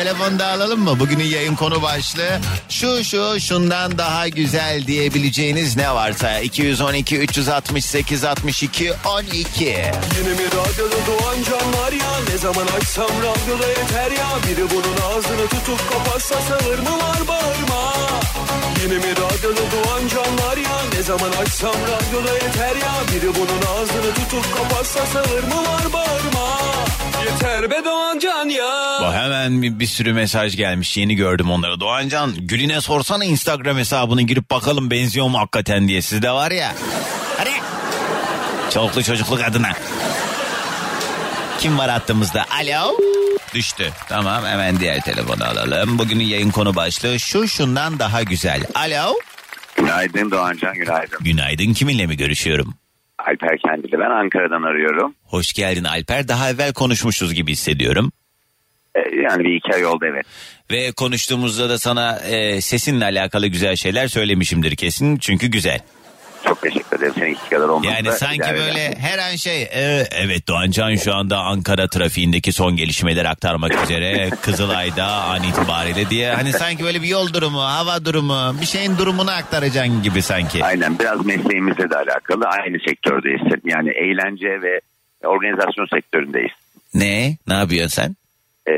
Bir telefon daha alalım mı? Bugünün yayın konu başlığı şu şu şundan daha güzel diyebileceğiniz ne varsa. 212 368 62 12. Yine mi radyoda doğan canlar ya? Ne zaman açsam radyoda yeter ya? Biri bunun ağzını tutup kapatsa sağır mı var bağırma? Yine mi radyoda doğan canlar ya? Ne zaman açsam radyoda yeter ya? Biri bunun ağzını tutup kapatsa sağır mı var bağırma Yeter be Doğan Can ya Bu hemen bir, bir sürü mesaj gelmiş yeni gördüm onları. Doğancan Gül'üne sorsana Instagram hesabını girip bakalım benziyor mu hakikaten diye. Sizde var ya. Hadi. Çoluklu çocuklu kadına. Kim var hattımızda? Alo. Düştü. Tamam hemen diğer telefonu alalım. Bugünün yayın konu başlığı şu şundan daha güzel. Alo. Günaydın Doğancan günaydın. Günaydın kiminle mi görüşüyorum? Alper Kendili ben Ankara'dan arıyorum. Hoş geldin Alper. Daha evvel konuşmuşuz gibi hissediyorum. Ee, yani bir iki ay oldu evet. Ve konuştuğumuzda da sana e, sesinle alakalı güzel şeyler söylemişimdir kesin. Çünkü güzel. Çok teşekkür ederim seninki kadar olmadı. Yani sanki böyle eder. her an şey e, evet Doğancan şu anda Ankara trafiğindeki son gelişmeleri aktarmak üzere Kızılay'da an itibariyle diye hani sanki böyle bir yol durumu hava durumu bir şeyin durumunu aktaracaksın gibi sanki. Aynen biraz mesleğimizle de alakalı aynı sektördeyiz. Yani eğlence ve organizasyon sektöründeyiz. Ne? Ne yapıyorsun sen? E,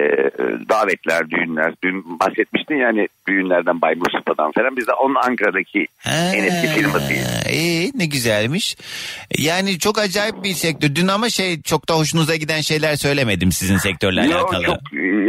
davetler, düğünler. Dün bahsetmiştin yani düğünlerden Bay Mustafa'dan falan. Biz de onun Ankara'daki en eski firmasıyız. İyi ne güzelmiş. Yani çok acayip bir sektör. Dün ama şey çok da hoşunuza giden şeyler söylemedim sizin sektörle Yok, alakalı. çok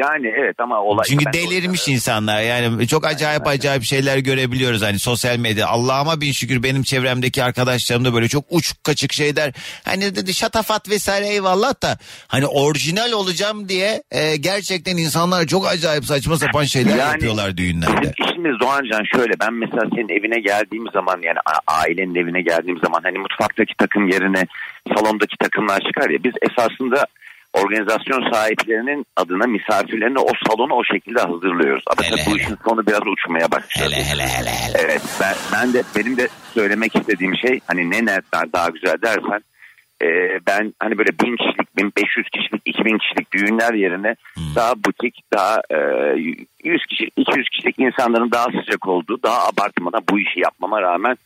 yani evet ama olay. Çünkü delirmiş insanlar yani çok acayip acayip şeyler görebiliyoruz hani sosyal medya. Allah'ıma bin şükür benim çevremdeki arkadaşlarım da böyle çok uç kaçık şeyler. Hani dedi şatafat vesaire eyvallah da hani orijinal olacağım diye e, gerçekten insanlar çok acayip saçma sapan şeyler Yani- yapıyorlar düğünlerde. İşimiz Doğancan şöyle ben mesela senin evine geldiğim zaman yani ailenin evine geldiğim zaman hani mutfaktaki takım yerine salondaki takımlar çıkar ya biz esasında organizasyon sahiplerinin adına misafirlerini o salonu o şekilde hazırlıyoruz. Ama tabii bu işin sonu biraz uçmaya başladı. Hele hele hele. Evet ben, ben de benim de söylemek istediğim şey hani ne nereden daha güzel dersen e, ben hani böyle bin kişilik, 1500 kişilik, 2000 kişilik düğünler yerine daha butik, daha e, 100 kişilik, 200 kişilik insanların daha sıcak olduğu, daha abartmadan bu işi yapmama rağmen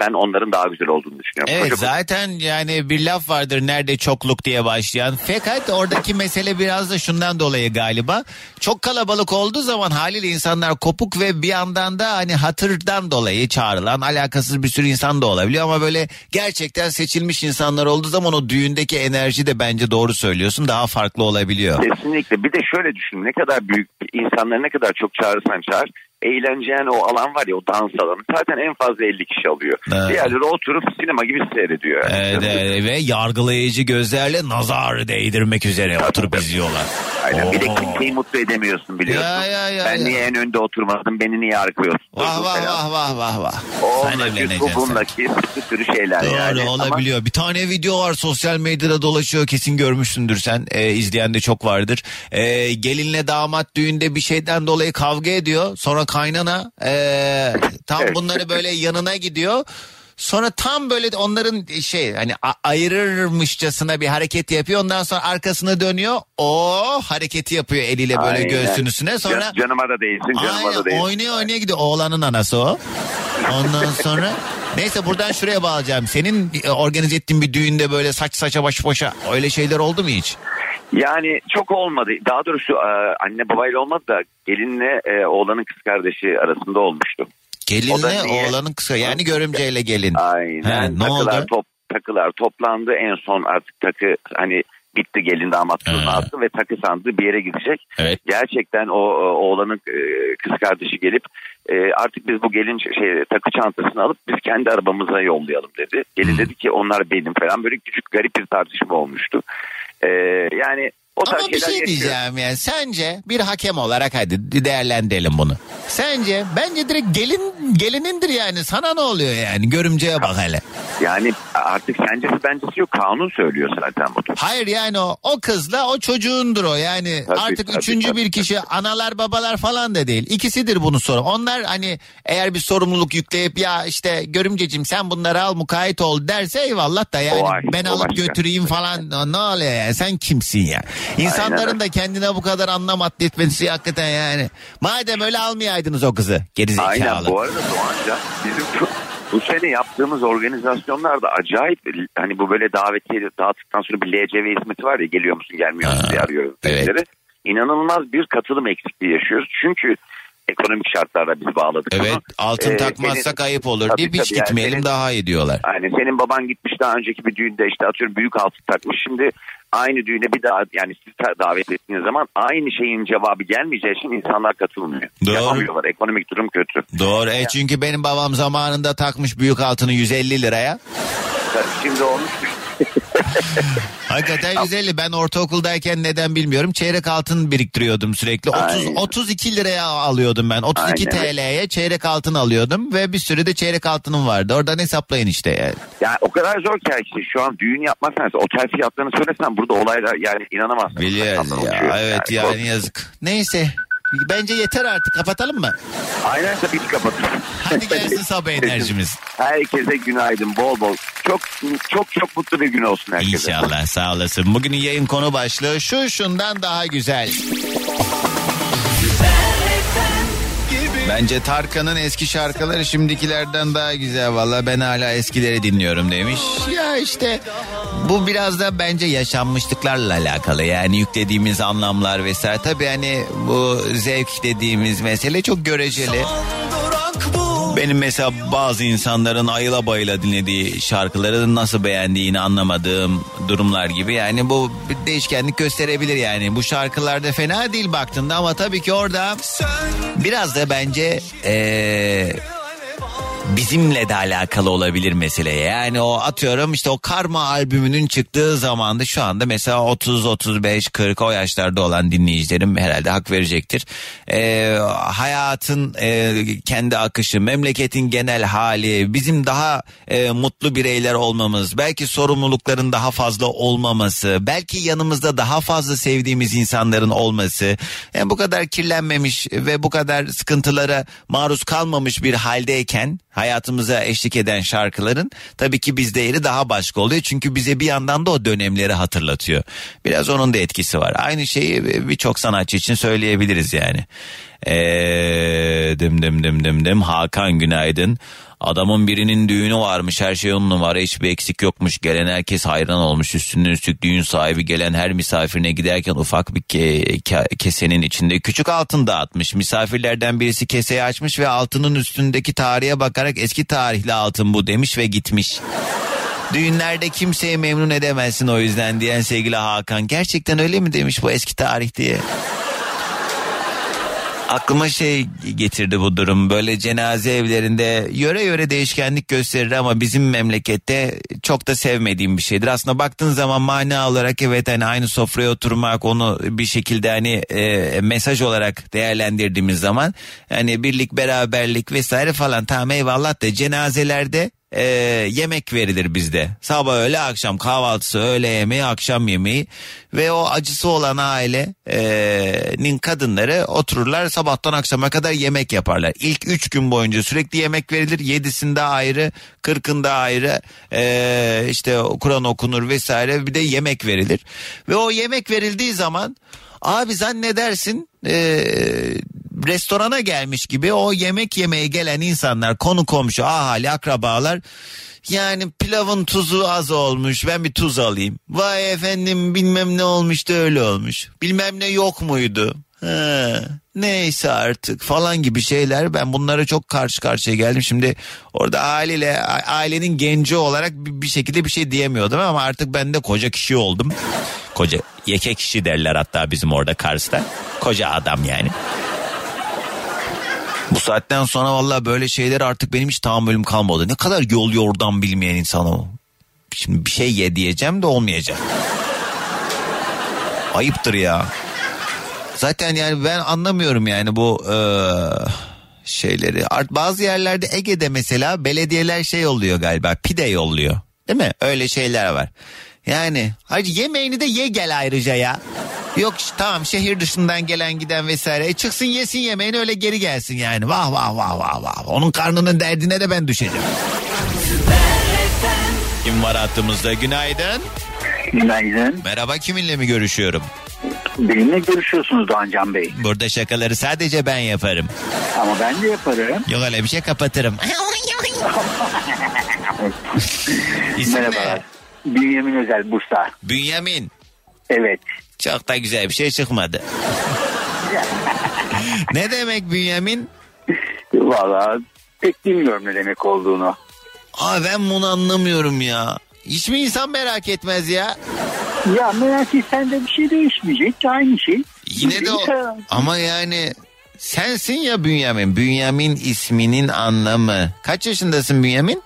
ben onların daha güzel olduğunu düşünüyorum. Evet Koca- zaten yani bir laf vardır nerede çokluk diye başlayan. Fakat oradaki mesele biraz da şundan dolayı galiba. Çok kalabalık olduğu zaman haliyle insanlar kopuk ve bir yandan da hani hatırdan dolayı çağrılan alakasız bir sürü insan da olabiliyor. Ama böyle gerçekten seçilmiş insanlar olduğu zaman o düğündeki enerji de bence doğru söylüyorsun daha farklı olabiliyor. Kesinlikle. Bir de şöyle düşün. Ne kadar büyük insanları ne kadar çok çağırırsan çağır. Eğleneceğin o alan var ya o dans alanı zaten en fazla 50 kişi alıyor. Evet. Diğerleri oturup sinema gibi seyrediyor. yani. Evet, evet, ve yargılayıcı gözlerle nazar değdirmek üzere oturup izliyorlar. Aynen. Bir de Oo. kimseyi mutlu edemiyorsun biliyorsun. Ya, ya, ya, ben ya. niye en önde oturmadım beni niye oturdun Vah vah vah vah vah vah. Sen Onunla bu bununla ki bir sürü şeyler Doğru yani. Ama olabiliyor. Bir tane video var sosyal medyada dolaşıyor kesin görmüşsündür sen. Ee, izleyen de çok vardır. Ee, gelinle damat düğünde bir şeyden dolayı kavga ediyor. Sonra kaynana ee, tam bunları böyle yanına gidiyor. Sonra tam böyle onların şey hani ayırırmışçasına bir hareket yapıyor. Ondan sonra arkasına dönüyor. O hareketi yapıyor eliyle böyle Aynen. göğsünün üstüne. Sonra Can- canıma da değilsin canıma Aynen da değilsin. oynuyor oynaya gidiyor. Oğlanın anası o. Ondan sonra neyse buradan şuraya bağlayacağım. Senin e, organize ettiğin bir düğünde böyle saç saça baş başa öyle şeyler oldu mu hiç? Yani çok olmadı. Daha doğrusu e, anne babayla olmadı da gelinle e, oğlanın kız kardeşi arasında olmuştu. Gelinle oğlanın kısa yani görümceyle gelin. Aynen. He, ne takılar, oldu? Top, takılar toplandı. En son artık takı hani bitti gelin damat attı ve takı sandığı bir yere gidecek. Gerçekten o e, oğlanın kız kardeşi gelip artık biz bu gelin şey takı çantasını alıp biz kendi arabamıza yollayalım dedi. Gelin dedi ki onlar benim falan böyle küçük garip bir tartışma olmuştu. E, yani o tarz Ama bir şey yaşıyor. diyeceğim yani sence bir hakem olarak hadi değerlendirelim bunu. Sence bence direkt gelin gelinindir yani sana ne oluyor yani görümceye bak hele. Yani artık sencesi bencesi yok kanun söylüyor zaten bunu. Hayır yani o, o kızla o çocuğundur o yani Tabii, artık tabii, üçüncü tabii, bir kişi analar babalar falan da değil ikisidir bunu sorun. Onlar hani eğer bir sorumluluk yükleyip ya işte görümcecim sen bunları al mukayyet ol derse eyvallah da yani O ben o alıp başka. götüreyim falan ne oluyor ya sen kimsin ya. İnsanların da kendine bu kadar anlam atletmesi hakikaten yani. Madem öyle almayaydınız o kızı gerizekalı. Aynen bu arada Doğanca bizim bu, sene yaptığımız organizasyonlarda acayip hani bu böyle davetiye dağıttıktan sonra bir LCV hizmeti var ya geliyor musun gelmiyor musun diye arıyoruz. bizleri. İnanılmaz bir katılım eksikliği yaşıyoruz. Çünkü ekonomik şartlarla biz bağladık. Evet bunu. altın Ee, takmazsak senin- ayıp olur Tabii, deyip hiç tabii yani gitmeyelim senin- daha iyi diyorlar. Aynen senin baban gitmiş daha önceki bir düğünde işte atıyorum büyük altın takmış. Şimdi aynı düğüne bir daha yani siz davet ettiğiniz zaman aynı şeyin cevabı gelmeyeceği için insanlar katılmıyor. Doğru. Yapamıyorlar. Ekonomik durum kötü. Doğru. E çünkü benim babam zamanında takmış büyük altını 150 liraya. Şimdi olmuş. Hakikaten 150. Ben ortaokuldayken neden bilmiyorum. Çeyrek altın biriktiriyordum sürekli. 30 Aynen. 32 liraya alıyordum ben. 32 Aynen. TL'ye çeyrek altın alıyordum ve bir sürü de çeyrek altınım vardı. Oradan hesaplayın işte yani. Yani o kadar zor ki işte şu an düğün mesela otel fiyatlarını söylesen burada olaylar yani inanamazsın. Biliyoruz ya. Evet Yani yani yazık. Neyse. Bence yeter artık. Kapatalım mı? Aynen tabii ki kapatın. Hadi gelsin sabah enerjimiz. Herkese günaydın bol bol. Çok çok çok mutlu bir gün olsun herkese. İnşallah sağ olasın. Bugünün yayın konu başlığı şu şundan daha güzel. Bence Tarkan'ın eski şarkıları şimdikilerden daha güzel valla ben hala eskileri dinliyorum demiş. Ya işte bu biraz da bence yaşanmışlıklarla alakalı yani yüklediğimiz anlamlar vesaire. Tabii hani bu zevk dediğimiz mesele çok göreceli. Benim mesela bazı insanların ayıla bayıla dinlediği şarkıları nasıl beğendiğini anlamadığım durumlar gibi. Yani bu bir değişkenlik gösterebilir yani. Bu şarkılarda fena değil baktığında ama tabii ki orada biraz da bence ee, bizimle de alakalı olabilir mesele. Yani o atıyorum işte o Karma albümünün çıktığı zamanda şu anda mesela 30 35 40 o yaşlarda olan dinleyicilerim herhalde hak verecektir. Ee, hayatın e, kendi akışı, memleketin genel hali, bizim daha e, mutlu bireyler olmamız, belki sorumlulukların daha fazla olmaması, belki yanımızda daha fazla sevdiğimiz insanların olması, yani bu kadar kirlenmemiş ve bu kadar sıkıntılara maruz kalmamış bir haldeyken hayatımıza eşlik eden şarkıların tabii ki bizde yeri daha başka oluyor. Çünkü bize bir yandan da o dönemleri hatırlatıyor. Biraz onun da etkisi var. Aynı şeyi birçok sanatçı için söyleyebiliriz yani. Ee, dım dım dım dım dım Hakan günaydın. Adamın birinin düğünü varmış her şey on numara hiçbir eksik yokmuş. Gelen herkes hayran olmuş üstünden üstlük düğün sahibi gelen her misafirine giderken ufak bir ke- ke- kesenin içinde küçük altın dağıtmış. Misafirlerden birisi keseyi açmış ve altının üstündeki tarihe bakarak eski tarihli altın bu demiş ve gitmiş. Düğünlerde kimseyi memnun edemezsin o yüzden diyen sevgili Hakan. Gerçekten öyle mi demiş bu eski tarih diye. Aklıma şey getirdi bu durum. Böyle cenaze evlerinde yöre yöre değişkenlik gösterir ama bizim memlekette çok da sevmediğim bir şeydir. Aslında baktığın zaman mana olarak evet hani aynı sofraya oturmak onu bir şekilde hani e, mesaj olarak değerlendirdiğimiz zaman hani birlik beraberlik vesaire falan tamam eyvallah da cenazelerde e, yemek verilir bizde. Sabah öğle akşam kahvaltısı öğle yemeği akşam yemeği ve o acısı olan ailenin kadınları otururlar sabahtan akşama kadar yemek yaparlar. İlk üç gün boyunca sürekli yemek verilir yedisinde ayrı kırkında ayrı e, işte Kur'an okunur vesaire bir de yemek verilir. Ve o yemek verildiği zaman abi zannedersin e, restorana gelmiş gibi o yemek yemeye gelen insanlar konu komşu ahali akrabalar yani pilavın tuzu az olmuş ben bir tuz alayım. Vay efendim bilmem ne olmuş da öyle olmuş. Bilmem ne yok muydu. Ha, neyse artık falan gibi şeyler ben bunlara çok karşı karşıya geldim. Şimdi orada aileyle ailenin genci olarak bir şekilde bir şey diyemiyordum ama artık ben de koca kişi oldum. Koca yeke kişi derler hatta bizim orada Kars'ta. Koca adam yani. Bu saatten sonra valla böyle şeyler artık benim hiç tahammülüm kalmadı. Ne kadar yol yordan bilmeyen insan o. Şimdi bir şey ye diyeceğim de olmayacak. Ayıptır ya. Zaten yani ben anlamıyorum yani bu e, şeyleri. Art bazı yerlerde Ege'de mesela belediyeler şey oluyor galiba pide yolluyor. Değil mi? Öyle şeyler var. Yani hacı yemeğini de ye gel ayrıca ya. Yok tamam şehir dışından gelen giden vesaire. E çıksın yesin yemeğini öyle geri gelsin yani. Vah vah vah vah vah. Onun karnının derdine de ben düşeceğim. Kim var hattımızda? Günaydın. Günaydın. Merhaba kiminle mi görüşüyorum? Benimle görüşüyorsunuz Doğancan Bey. Burada şakaları sadece ben yaparım. Ama ben de yaparım. Yok öyle bir şey kapatırım. İsim Merhabalar. ne? Bünyamin Özel Bursa. Bünyamin. Evet. Çok da güzel bir şey çıkmadı. ne demek Bünyamin? Valla pek bilmiyorum ne demek olduğunu. Aa ben bunu anlamıyorum ya. Hiç mi insan merak etmez ya? Ya merak etsen de bir şey değişmeyecek. Aynı şey. Yine de o. Ama yani sensin ya Bünyamin. Bünyamin isminin anlamı. Kaç yaşındasın Bünyamin?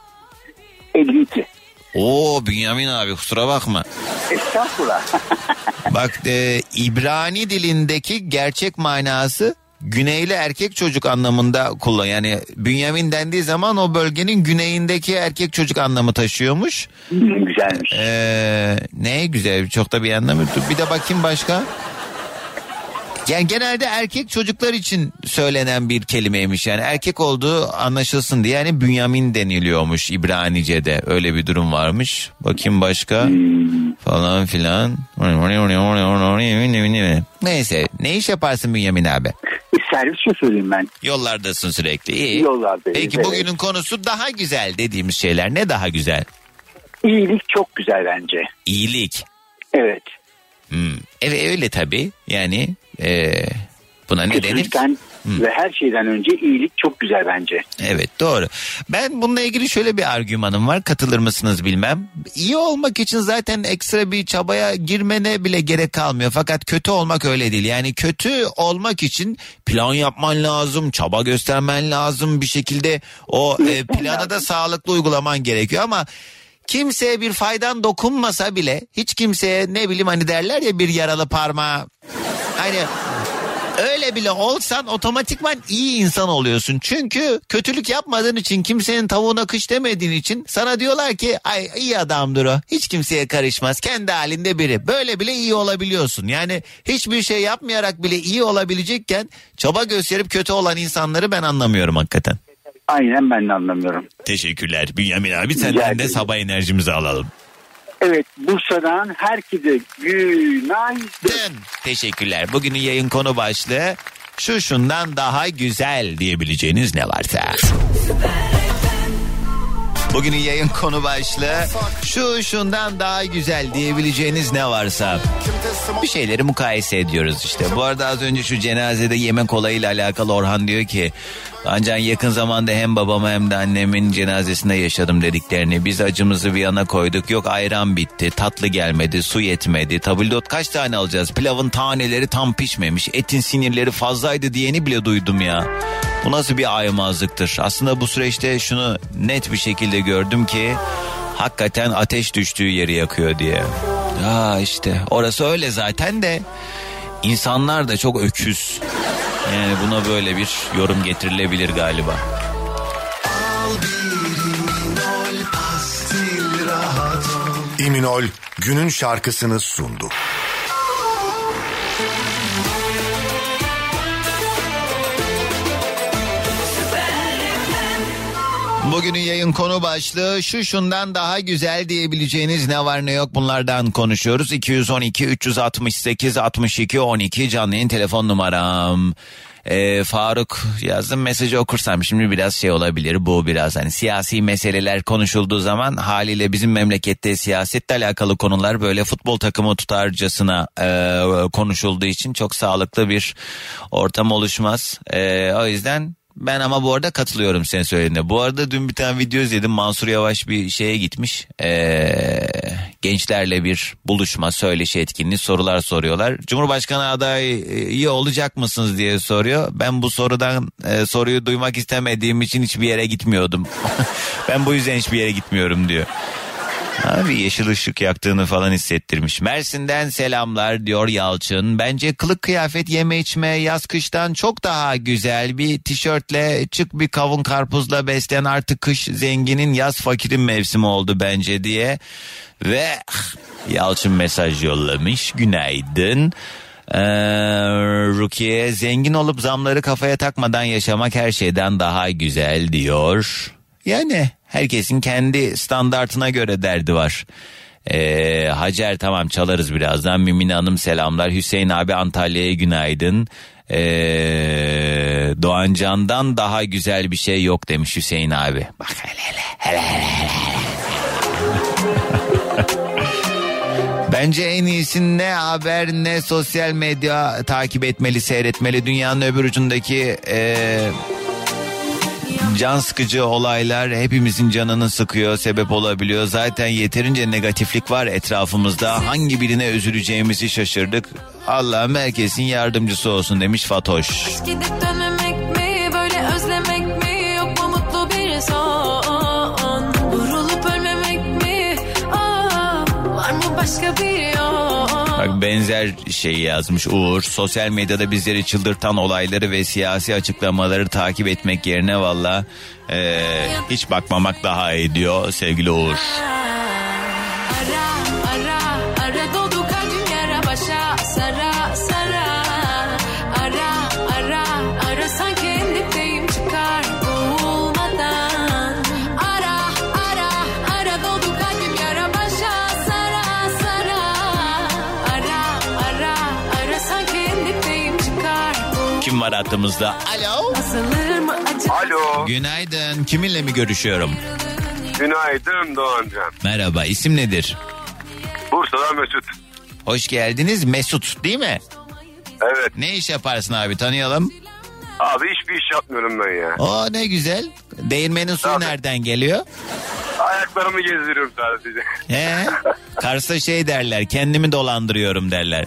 52. Oo Bünyamin abi kusura bakma. Estağfurullah. Bak e, İbrani dilindeki gerçek manası güneyli erkek çocuk anlamında kullan. Yani Bünyamin dendiği zaman o bölgenin güneyindeki erkek çocuk anlamı taşıyormuş. Güzelmiş. Ee, ne güzel çok da bir anlamı. Bir de bakayım başka. Yani genelde erkek çocuklar için söylenen bir kelimeymiş. Yani erkek olduğu anlaşılsın diye yani Bünyamin deniliyormuş İbranice'de. Öyle bir durum varmış. Bakayım başka falan filan. Neyse ne iş yaparsın Bünyamin abi? servis şoförüyüm ben. Yollardasın sürekli. İyi. Yollardayız, Peki evet. bugünün konusu daha güzel dediğimiz şeyler. Ne daha güzel? İyilik çok güzel bence. İyilik. Evet. Hmm. Evet öyle tabii. Yani e, buna ne denir? Ve her şeyden önce iyilik çok güzel bence. Evet doğru. Ben bununla ilgili şöyle bir argümanım var. Katılır mısınız bilmem. İyi olmak için zaten ekstra bir çabaya girmene bile gerek kalmıyor. Fakat kötü olmak öyle değil. Yani kötü olmak için plan yapman lazım, çaba göstermen lazım. Bir şekilde o e, planı da sağlıklı uygulaman gerekiyor ama kimseye bir faydan dokunmasa bile hiç kimseye ne bileyim hani derler ya bir yaralı parmağı hani Öyle bile olsan otomatikman iyi insan oluyorsun. Çünkü kötülük yapmadığın için kimsenin tavuğuna kış demediğin için sana diyorlar ki ay iyi adamdır o. Hiç kimseye karışmaz. Kendi halinde biri. Böyle bile iyi olabiliyorsun. Yani hiçbir şey yapmayarak bile iyi olabilecekken çaba gösterip kötü olan insanları ben anlamıyorum hakikaten. Aynen ben de anlamıyorum. Teşekkürler Bünyamin abi senden de sabah enerjimizi alalım. Evet Bursa'dan herkese günaydın. Teşekkürler. Bugünün yayın konu başlığı şu şundan daha güzel diyebileceğiniz ne varsa. Bugünün yayın konu başlığı şu şundan daha güzel diyebileceğiniz ne varsa. Bir şeyleri mukayese ediyoruz işte. Bu arada az önce şu cenazede yemek olayıyla alakalı Orhan diyor ki ancak yakın zamanda hem babama hem de annemin cenazesinde yaşadım dediklerini. Biz acımızı bir yana koyduk. Yok ayran bitti, tatlı gelmedi, su yetmedi. Tabldot kaç tane alacağız? Pilavın taneleri tam pişmemiş, etin sinirleri fazlaydı diyeni bile duydum ya. Bu nasıl bir aymazlıktır? Aslında bu süreçte şunu net bir şekilde gördüm ki hakikaten ateş düştüğü yeri yakıyor diye. Ya işte orası öyle zaten de insanlar da çok öküz. Yani buna böyle bir yorum getirilebilir galiba. İminol günün şarkısını sundu. Bugünün yayın konu başlığı şu şundan daha güzel diyebileceğiniz ne var ne yok bunlardan konuşuyoruz. 212 368 62 12 canlı yayın telefon numaram. Ee, Faruk yazdım mesajı okursam şimdi biraz şey olabilir bu biraz hani siyasi meseleler konuşulduğu zaman haliyle bizim memlekette siyasetle alakalı konular böyle futbol takımı tutarcasına e, konuşulduğu için çok sağlıklı bir ortam oluşmaz. E, o yüzden ben ama bu arada katılıyorum senin söylediğine. Bu arada dün bir tane video izledim. Mansur Yavaş bir şeye gitmiş. Ee, gençlerle bir buluşma, söyleşi etkinliği sorular soruyorlar. Cumhurbaşkanı adayı olacak mısınız diye soruyor. Ben bu sorudan e, soruyu duymak istemediğim için hiçbir yere gitmiyordum. ben bu yüzden hiçbir yere gitmiyorum diyor. Abi yeşil ışık yaktığını falan hissettirmiş. Mersin'den selamlar diyor Yalçın. Bence kılık kıyafet yeme içme yaz kıştan çok daha güzel. Bir tişörtle çık bir kavun karpuzla beslen artık kış zenginin yaz fakirin mevsimi oldu bence diye. Ve ah, Yalçın mesaj yollamış. Günaydın. Ee, Rukiye zengin olup zamları kafaya takmadan yaşamak her şeyden daha güzel diyor. Yani herkesin kendi standartına göre derdi var. Ee, Hacer tamam çalarız birazdan. Mimine Hanım selamlar. Hüseyin abi Antalya'ya günaydın. Ee, Doğan Can'dan daha güzel bir şey yok demiş Hüseyin abi. Bak hele hele hele hele hele. Bence en iyisi ne haber ne sosyal medya takip etmeli seyretmeli. Dünyanın öbür ucundaki... Ee, can sıkıcı olaylar hepimizin canını sıkıyor, sebep olabiliyor. Zaten yeterince negatiflik var etrafımızda. Hangi birine üzüleceğimizi şaşırdık. Allah'ım herkesin yardımcısı olsun demiş Fatoş. Gidip dönmemek mi böyle özlemek mi yok mu mutlu bir son Vurulup ölmemek mi Aa, var mı başka bir benzer şey yazmış Uğur. Sosyal medyada bizleri çıldırtan olayları ve siyasi açıklamaları takip etmek yerine valla eee, hiç bakmamak daha iyi diyor sevgili Uğur. Var hattımızda. Alo. Alo. Günaydın. Kiminle mi görüşüyorum? Günaydın Doğancan. Merhaba. İsim nedir? Bursa'dan Mesut. Hoş geldiniz. Mesut değil mi? Evet. Ne iş yaparsın abi tanıyalım. Abi hiçbir iş yapmıyorum ben ya. O ne güzel. Değirmenin suyu nereden geliyor? Ayaklarımı gezdiriyorum sadece. He. Kars'ta şey derler kendimi dolandırıyorum derler.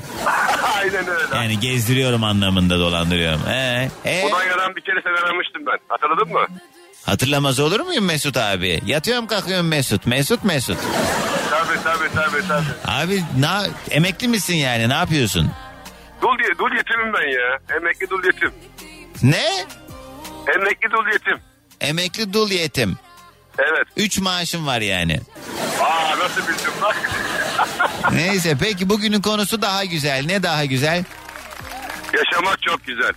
Aynen öyle. Yani gezdiriyorum anlamında dolandırıyorum. He. He. Mudanya'dan bir kere seni aramıştım ben. Hatırladın mı? Hatırlamaz olur muyum Mesut abi? Yatıyorum kalkıyorum Mesut. Mesut Mesut. Tabii tabii tabii tabii. Abi na emekli misin yani ne yapıyorsun? Dul, dul yetimim ben ya. Emekli dul yetim. Ne? Emekli dul yetim. Emekli dul yetim. Evet. Üç maaşım var yani. Aa nasıl bildim bak. Neyse peki bugünün konusu daha güzel. Ne daha güzel? Yaşamak çok güzel.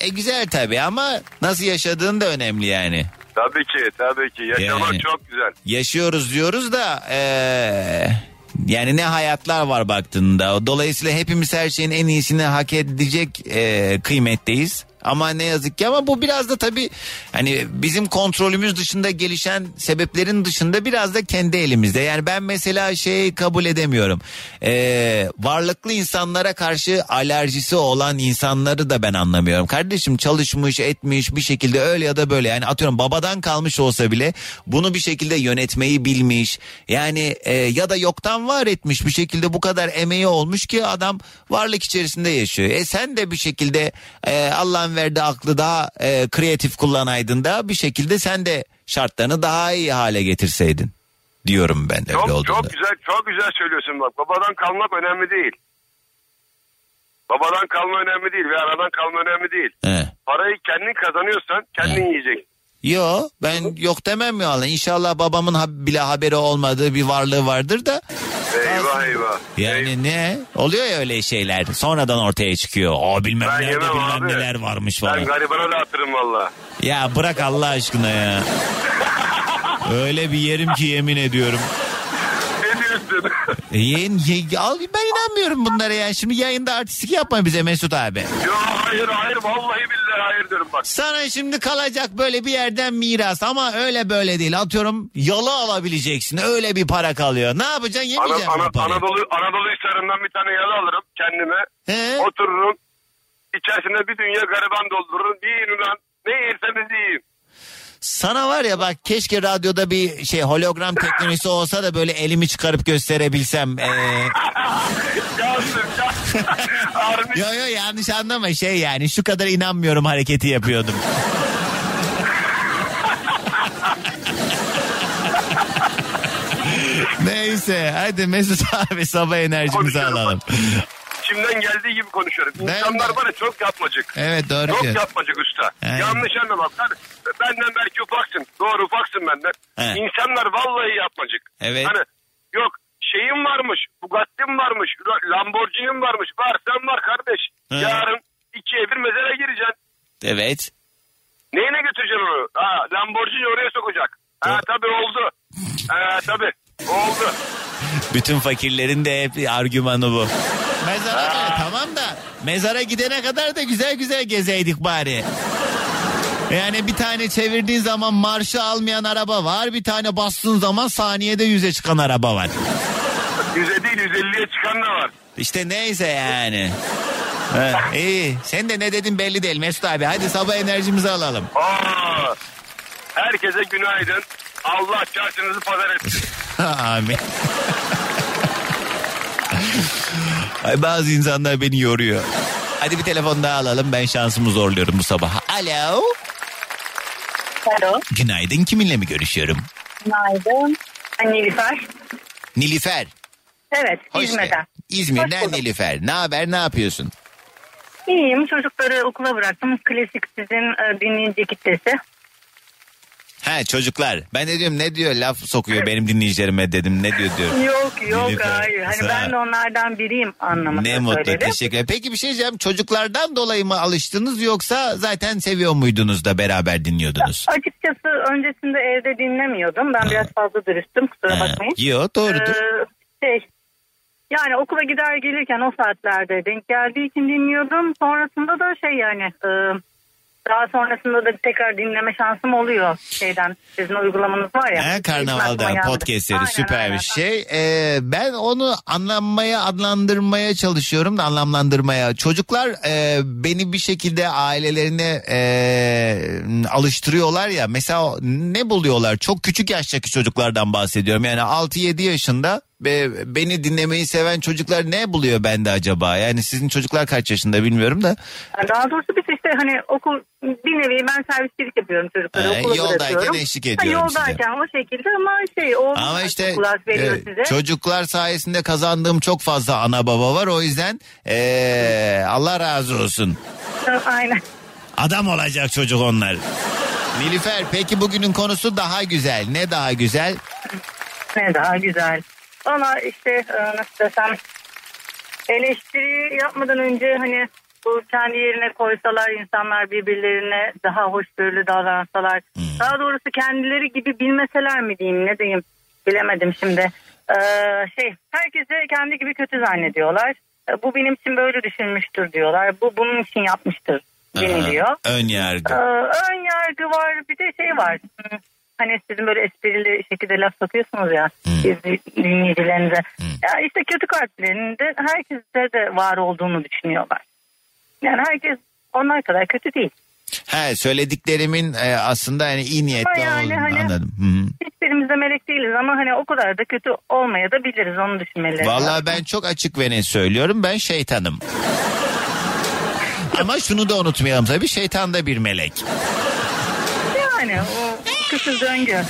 E güzel tabii ama nasıl yaşadığın da önemli yani. Tabii ki tabii ki. Yaşamak Yani. çok güzel. Yaşıyoruz diyoruz da eee, yani ne hayatlar var baktığında. Dolayısıyla hepimiz her şeyin en iyisini hak edecek eee, kıymetteyiz. Ama ne yazık ki ama bu biraz da tabii hani bizim kontrolümüz dışında gelişen sebeplerin dışında biraz da kendi elimizde. Yani ben mesela şey kabul edemiyorum. Ee, varlıklı insanlara karşı alerjisi olan insanları da ben anlamıyorum. Kardeşim çalışmış etmiş bir şekilde öyle ya da böyle yani atıyorum babadan kalmış olsa bile bunu bir şekilde yönetmeyi bilmiş. Yani e, ya da yoktan var etmiş bir şekilde bu kadar emeği olmuş ki adam varlık içerisinde yaşıyor. E sen de bir şekilde e, Allah'ın verdiği aklı daha e, kreatif kullanaydın da bir şekilde sen de şartlarını daha iyi hale getirseydin diyorum ben öyle Çok, olduğunda. çok güzel çok güzel söylüyorsun bak. Babadan kalmak önemli değil. Babadan kalma önemli değil ve anadan kalma önemli değil. He. Parayı kendin kazanıyorsan kendin yiyeceksin. Yo ben yok demem ya Allah. İnşallah babamın bile haberi olmadığı bir varlığı vardır da. Eyvah eyvah. Yani ne? Oluyor ya öyle şeyler. Sonradan ortaya çıkıyor. O bilmem Ben nerede bilmem abi. neler varmış Ben falan. garibana dağıtırım valla. Ya bırak Allah aşkına ya. öyle bir yerim ki yemin ediyorum. E, ye- al, ben inanmıyorum bunlara ya. Şimdi yayında artistik yapma bize Mesut abi. Yok hayır hayır vallahi billahi hayır diyorum bak. Sana şimdi kalacak böyle bir yerden miras ama öyle böyle değil. Atıyorum yalı alabileceksin. Öyle bir para kalıyor. Ne yapacaksın? Ana, Yemeyeceksin ana, bu parayı. Anadolu, Anadolu Hisarı'ndan bir tane yalı alırım kendime. Otururum. İçerisine bir dünya gariban doldururum. Yiyin ulan. Ne yerseniz yiyin. Sana var ya bak keşke radyoda bir şey hologram teknolojisi olsa da böyle elimi çıkarıp gösterebilsem. Ee... yo yo yanlış anlama şey yani şu kadar inanmıyorum hareketi yapıyordum. Neyse hadi Mesut abi sabah enerjimizi alalım. İçimden geldiği gibi konuşuyorum. İnsanlar var ya çok yapmacık. Evet doğru Çok diyor. yapmacık usta. Aynen. Yanlış anlama. Ben, benden belki ufaksın. Doğru ufaksın benden. He. İnsanlar vallahi yapmacık. Evet. Hani yok şeyim varmış. Bugatti'm varmış. Lamborghini'm varmış. Var sen var kardeş. He. Yarın ikiye bir mezara gireceksin. Evet. Neyine götüreceksin onu? Ha, Lamborghini oraya sokacak. Ha tabii oldu. Ha tabii oldu. Bütün fakirlerin de hep argümanı bu. Mezara da tamam da mezara gidene kadar da güzel güzel gezeydik bari. Yani bir tane çevirdiğin zaman marşı almayan araba var. Bir tane bastığın zaman saniyede yüze çıkan araba var. Yüze değil 150'ye çıkan da var. İşte neyse yani. Ha, iyi. Sen de ne dedin belli değil Mesut abi. Hadi sabah enerjimizi alalım. Aa, herkese günaydın. Allah çarşınızı pazar etsin. Amin. Ay bazı insanlar beni yoruyor. Hadi bir telefon daha alalım. Ben şansımı zorluyorum bu sabah. Alo. Alo. Günaydın. Kiminle mi görüşüyorum? Günaydın. Ben Nilüfer. Nilüfer. Evet, Hoş İzmir'den. geldin. İzmir'den Nilüfer. Ne haber? Ne yapıyorsun? İyiyim. Çocukları okula bıraktım. Klasik sizin e, dinleyici kitlesi. Ha çocuklar. Ben de diyorum ne diyor laf sokuyor benim dinleyicilerime dedim. Ne diyor diyorum. Yok yok Nilüfer, hayır. Hani sağ- ben de onlardan biriyim anlamında Ne mutlu söyledim. teşekkür ederim. Peki bir şey diyeceğim. Çocuklardan dolayı mı alıştınız yoksa zaten seviyor muydunuz da beraber dinliyordunuz? Açıkçası öncesinde evde dinlemiyordum. Ben biraz fazla dürüstüm kusura bakmayın. Yo doğrudur. Ee, şey, yani okula gider gelirken o saatlerde denk geldiği için dinliyordum. Sonrasında da şey yani e, daha sonrasında da tekrar dinleme şansım oluyor şeyden. Sizin uygulamanız var ya. He, karnavalda podcastleri Aynen, süper aynen. bir şey. Ee, ben onu anlamaya adlandırmaya çalışıyorum da anlamlandırmaya. Çocuklar e, beni bir şekilde ailelerine e, alıştırıyorlar ya. Mesela ne buluyorlar? Çok küçük yaştaki çocuklardan bahsediyorum. Yani 6-7 yaşında ve beni dinlemeyi seven çocuklar ne buluyor bende acaba? Yani sizin çocuklar kaç yaşında bilmiyorum da. Yani Daha doğrusu biz işte hani okul bir nevi ben servisçilik yapıyorum çocuklara Ee, okula yoldayken bırakıyorum. eşlik Ha, ediyorum size. Yoldayken o şekilde ama şey o Ama işte veriyor e, size. çocuklar sayesinde kazandığım çok fazla ana baba var. O yüzden e, Allah razı olsun. Aynen. Adam olacak çocuk onlar. Nilüfer peki bugünün konusu daha güzel. Ne daha güzel? Ne daha güzel. Ama işte e, nasıl desem eleştiri yapmadan önce hani bu kendi yerine koysalar insanlar birbirlerine daha hoşgörülü davransalar. Daha doğrusu kendileri gibi bilmeseler mi diyeyim ne diyeyim bilemedim şimdi. Ee, şey herkese kendi gibi kötü zannediyorlar. Ee, bu benim için böyle düşünmüştür diyorlar. Bu bunun için yapmıştır deniliyor. Ön yargı. Ee, ön yargı var bir de şey var. Hmm, Hani sizin böyle esprili şekilde laf sokuyorsunuz ya siz dinleyicilerinize. Ya işte kötü kalplerinin de herkeste de var olduğunu düşünüyorlar. Yani herkes onlar kadar kötü değil. He söylediklerimin e, aslında yani iyi niyetli Ama yani olduğunu hani- anladım. Hı hı. Hiçbirimiz de melek değiliz ama hani o kadar da kötü olmaya da biliriz onu düşünmeleri. Vallahi ben çok açık ve net söylüyorum. Ben şeytanım. Ama şunu da unutmayalım tabii şeytan da bir melek. Yani o kısır döngü.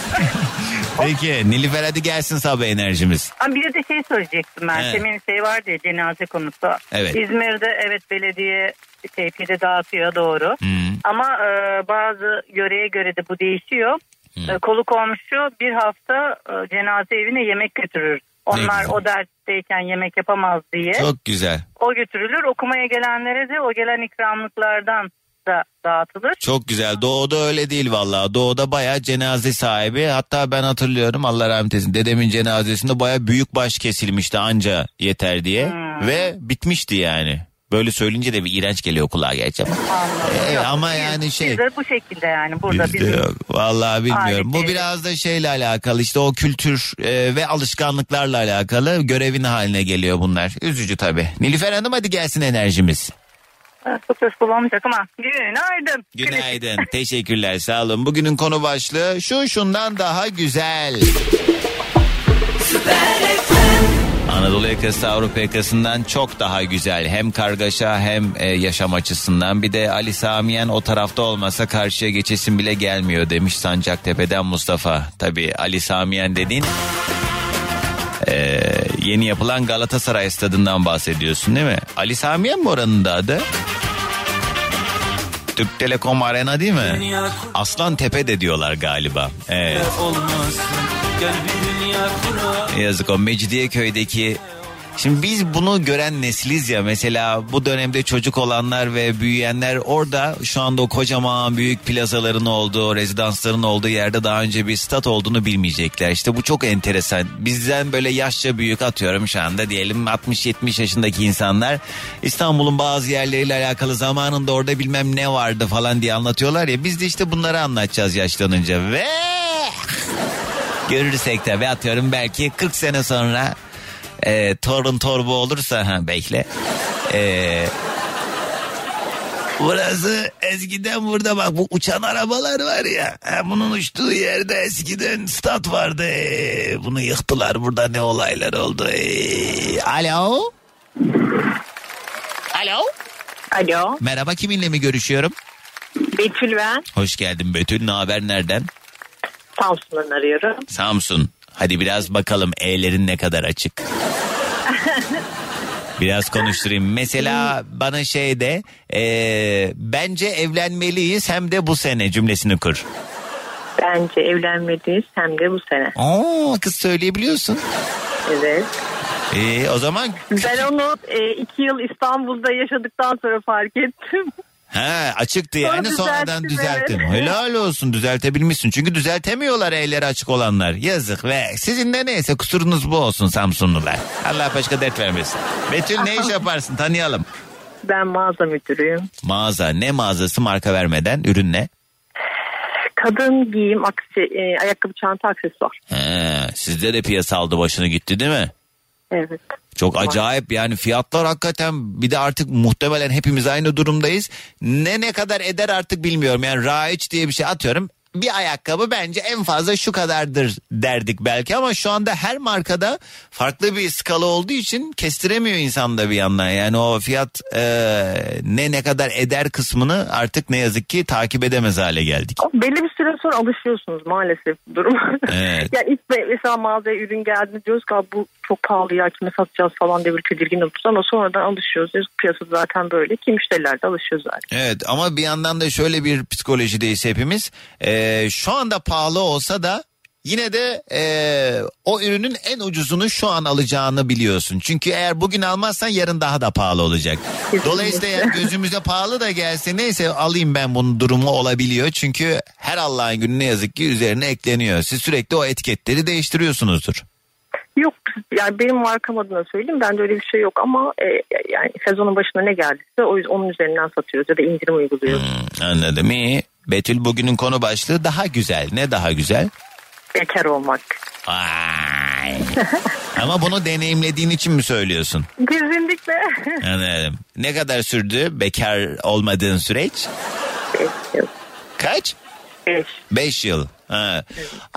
Peki Nilüfer hadi gelsin sabah enerjimiz. Ama bir de şey söyleyecektim ben. Evet. Temin şey vardı ya cenaze konusu. Evet. İzmir'de evet belediye pide dağıtıyor doğru. Ama e, bazı yöreye göre de bu değişiyor. E, kolu komşu bir hafta e, cenaze evine yemek götürür. Onlar o dertteyken yemek yapamaz diye. Çok güzel. O götürülür. Okumaya gelenlere de o gelen ikramlıklardan da dağıtılır. Çok güzel. Doğu'da öyle değil vallahi. Doğu'da bayağı cenaze sahibi. Hatta ben hatırlıyorum Allah rahmet eylesin. Dedemin cenazesinde bayağı büyük baş kesilmişti anca yeter diye. Ve bitmişti yani. Böyle söyleyince de bir iğrenç geliyor kulağa gerçi ama. Ee, Yok, ama biz- yani şey. Biz de bu şekilde yani burada Bizde bizim yok. Vallahi bilmiyorum. Bu Adet biraz da şeyle alakalı işte o kültür e, ve alışkanlıklarla alakalı görevin haline geliyor bunlar. Üzücü tabii. Nilüfer Hanım hadi gelsin enerjimiz. Çok söz kullanmayacak ama günaydın. Günaydın. Teşekkürler. Sağ olun. Bugünün konu başlığı şu şundan daha güzel. Anadolu yakası Avrupa yakasından çok daha güzel. Hem kargaşa hem e, yaşam açısından. Bir de Ali Samiyen o tarafta olmasa karşıya geçesin bile gelmiyor demiş Sancaktepe'den Mustafa. Tabii Ali Samiyen dediğin e, yeni yapılan Galatasaray stadından bahsediyorsun değil mi? Ali Samiyen mi oranın da adı? Türk Telekom Arena değil mi? Aslan Tepe de diyorlar galiba. Evet. Yazık o Mecidiyeköy'deki Şimdi biz bunu gören nesiliz ya mesela bu dönemde çocuk olanlar ve büyüyenler orada şu anda o kocaman büyük plazaların olduğu rezidansların olduğu yerde daha önce bir stat olduğunu bilmeyecekler. İşte bu çok enteresan. Bizden böyle yaşça büyük atıyorum şu anda diyelim 60-70 yaşındaki insanlar İstanbul'un bazı yerleriyle alakalı zamanında orada bilmem ne vardı falan diye anlatıyorlar ya biz de işte bunları anlatacağız yaşlanınca ve görürsek ve atıyorum belki 40 sene sonra e, torun torba olursa ha bekle. E, burası eskiden burada bak bu uçan arabalar var ya. ha, bunun uçtuğu yerde eskiden stat vardı. E, bunu yıktılar burada ne olaylar oldu. E, alo. Alo. Alo. Merhaba kiminle mi görüşüyorum? Betül ben. Hoş geldin Betül. Ne haber nereden? Samsun'dan arıyorum. Samsun. Hadi biraz bakalım E'lerin ne kadar açık. Biraz konuşturayım. Mesela bana şey de e, bence evlenmeliyiz hem de bu sene cümlesini kur. Bence evlenmeliyiz hem de bu sene. Oo kız söyleyebiliyorsun. Evet. E, o zaman Ben onu e, iki yıl İstanbul'da yaşadıktan sonra fark ettim. Ha açıktı yani Sonra sonradan düzelttim, evet. Helal olsun düzeltebilmişsin. Çünkü düzeltemiyorlar elleri açık olanlar. Yazık ve sizin de neyse kusurunuz bu olsun Samsunlular. Allah başka dert vermesin. Betül ne iş yaparsın tanıyalım. Ben mağaza müdürüyüm. Mağaza ne mağazası marka vermeden ürün ne? Kadın giyim, aksi, e, ayakkabı, çanta, aksesuar. He, sizde de piyasa aldı başını gitti değil mi? Evet. Çok acayip yani fiyatlar hakikaten bir de artık muhtemelen hepimiz aynı durumdayız. Ne ne kadar eder artık bilmiyorum. Yani raiç diye bir şey atıyorum. Bir ayakkabı bence en fazla şu kadardır derdik belki ama şu anda her markada farklı bir skala olduğu için kestiremiyor insan da bir yandan. Yani o fiyat e, ne ne kadar eder kısmını artık ne yazık ki takip edemez hale geldik. Belli bir süre sonra alışıyorsunuz maalesef duruma. Evet. yani ilk me- mesela mağazaya ürün geldiğinde diyoruz ki "Abi bu çok pahalı ya kime satacağız falan diye bir tedirgin oluruz ama sonradan alışıyoruz. Piyasa zaten böyle ki müşteriler de alışıyor zaten. Evet ama bir yandan da şöyle bir psikolojideyiz hepimiz. Ee, şu anda pahalı olsa da yine de ee, o ürünün en ucuzunu şu an alacağını biliyorsun. Çünkü eğer bugün almazsan yarın daha da pahalı olacak. Dolayısıyla yani gözümüze pahalı da gelse neyse alayım ben bunun durumu olabiliyor. Çünkü her Allah'ın günü ne yazık ki üzerine ekleniyor. Siz sürekli o etiketleri değiştiriyorsunuzdur. Yok yani benim markam adına söyleyeyim bende öyle bir şey yok ama e, yani sezonun başına ne geldiyse o yüzden onun üzerinden satıyoruz ya da indirim uyguluyoruz. Anladım iyi. Betül bugünün konu başlığı daha güzel. Ne daha güzel? Bekar olmak. Vay. Ama bunu deneyimlediğin için mi söylüyorsun? Kesinlikle. Anladım. Ne kadar sürdü bekar olmadığın süreç? Kaç? Beş. Beş yıl. Ha.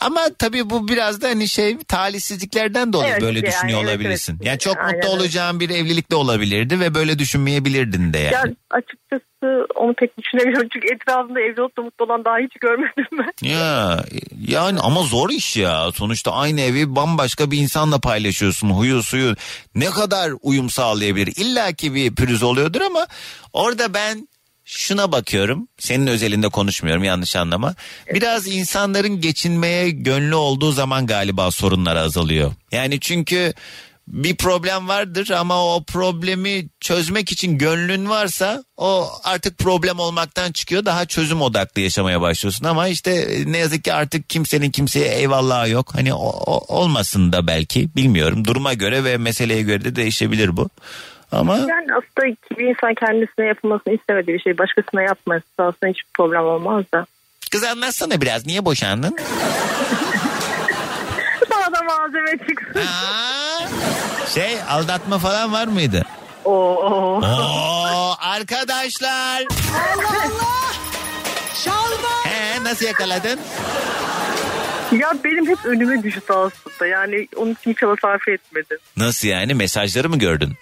Ama tabii bu biraz da hani şey talihsizliklerden dolayı Evet, böyle yani, düşünüyor evet, olabilirsin. evet. Yani çok Aynen mutlu olacağın bir evlilik de olabilirdi ve böyle düşünmeyebilirdin de yani. Ya açıkçası onu pek düşünemiyorum çünkü etrafımda evli olup da mutlu olan daha hiç görmedim ben. Ya yani ama zor iş ya. Sonuçta aynı evi bambaşka bir insanla paylaşıyorsun. Huyu suyu ne kadar uyum sağlayabilir? İlla ki bir pürüz oluyordur ama orada ben şuna bakıyorum. Senin özelinde konuşmuyorum yanlış anlama. Biraz insanların geçinmeye gönlü olduğu zaman galiba sorunlar azalıyor. Yani çünkü bir problem vardır ama o problemi çözmek için gönlün varsa o artık problem olmaktan çıkıyor daha çözüm odaklı yaşamaya başlıyorsun ama işte ne yazık ki artık kimsenin kimseye eyvallahı yok hani o, o- olmasın da belki bilmiyorum duruma göre ve meseleye göre de değişebilir bu ama Yani aslında bir insan kendisine yapılmasını istemediği bir şey başkasına yapması aslında hiçbir problem olmaz da. kız anlatsana biraz niye boşandın? Bana da malzeme çıksın. Şey aldatma falan var mıydı? Oo. Oo arkadaşlar. Allah Allah. Şalvar. He nasıl yakaladın? Ya benim hep önüme düştü aslında. Yani onun için çaba sarf etmedim. Nasıl yani mesajları mı gördün?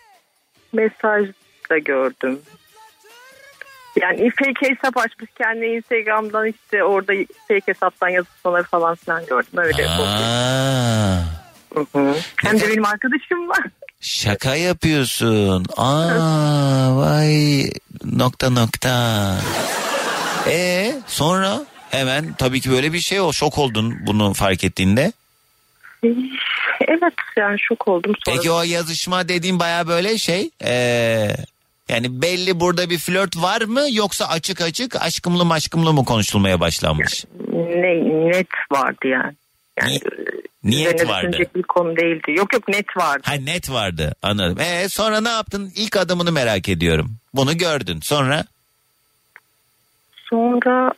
Mesaj da gördüm. Yani fake hesap açmış kendi Instagram'dan işte orada fake hesaptan yazışmaları falan filan gördüm. Öyle. Aa, Hı hı. Hem de benim arkadaşım var. şaka yapıyorsun. Aa vay nokta nokta. E sonra hemen tabii ki böyle bir şey o şok oldun bunu fark ettiğinde. Evet yani şok oldum. Sonra Peki o yazışma dediğin baya böyle şey ee, yani belli burada bir flört var mı yoksa açık açık aşkımlı maşkımlı mı konuşulmaya başlanmış? ne, net vardı yani. Yani Niyet üzerine vardı. bir konu değildi. Yok yok net vardı. Ha net vardı anladım. E sonra ne yaptın? İlk adımını merak ediyorum. Bunu gördün. Sonra Sonra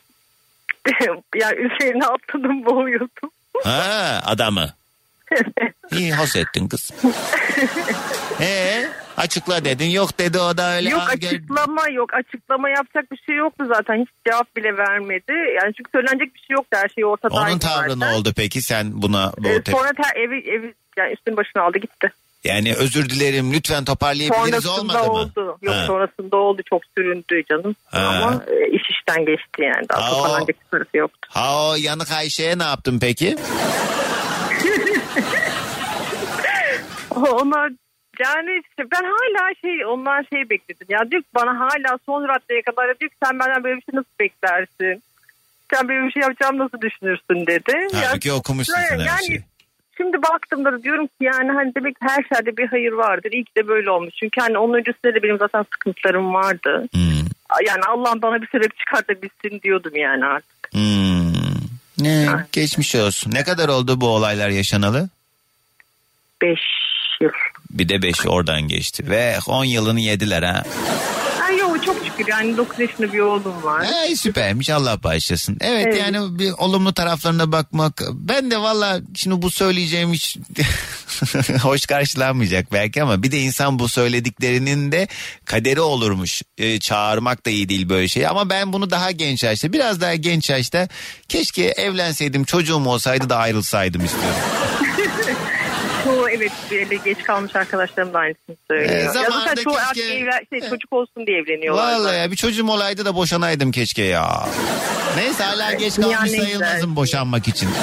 yani üzerine atladım boğuyordum. ha adamı. İyi hoş ettin kız. E açıkla dedin. Yok dedi o da öyle. yok "Aa, gel- açıklama yok açıklama yapacak bir şey yoktu zaten hiç cevap bile vermedi. Yani çünkü söylenecek bir şey yoktu her şey ortada. Onun tavrı ne oldu peki sen buna bu Ee, tep- sonra ter, evi, evi yani üstünün başına aldı gitti. yani özür dilerim lütfen toparlayabiliriz Sonrasında olmadı mı? oldu. Yok Ha. sonrasında oldu çok süründü canım. Ha. Ama e, iş işten geçti yani. Daha Ha, toparlanacak bir tarafı yoktu. Ha o yanık Ayşe'ye ne yaptın peki? Onlar yani işte ben hala şey onlar şey bekledim. Ya diyor bana hala son raddeye kadar diyor ki sen benden böyle bir şey nasıl beklersin? Sen böyle bir şey yapacağım nasıl düşünürsün dedi. Halbuki okumuşsun sen her yani, şeyi. Şimdi baktığımda da diyorum ki yani hani demek her şeyde bir hayır vardır. İyi ki de böyle olmuş. Çünkü hani onun öncesinde de benim zaten sıkıntılarım vardı. Hmm. Yani Allah bana bir sebep çıkartabilsin diyordum yani artık. Hmm. Ne geçmiş olsun. Ne kadar oldu bu olaylar yaşanalı? Beş yıl. Bir de 5 oradan geçti ve 10 yılını yediler ha. şükür yani 9 yaşında bir oğlum var. Ay süpermiş Allah bağışlasın. Evet, Evet. yani bir olumlu taraflarına bakmak. Ben de valla şimdi bu söyleyeceğim hiç hoş karşılanmayacak belki ama bir de insan bu söylediklerinin de kaderi olurmuş. Ee, çağırmak da iyi değil böyle şey ama ben bunu daha genç yaşta biraz daha genç yaşta keşke evlenseydim çocuğum olsaydı da ayrılsaydım istiyorum. Çoğu evet geç kalmış arkadaşlarım da aynısını söylüyor. Ee, ya zamanında zaten çoğu keşke- evlen, şey, çocuk olsun diye evleniyorlar. Vallahi ya bir çocuğum olaydı da boşanaydım keşke ya. Neyse hala geç kalmış en sayılmazım boşanmak için.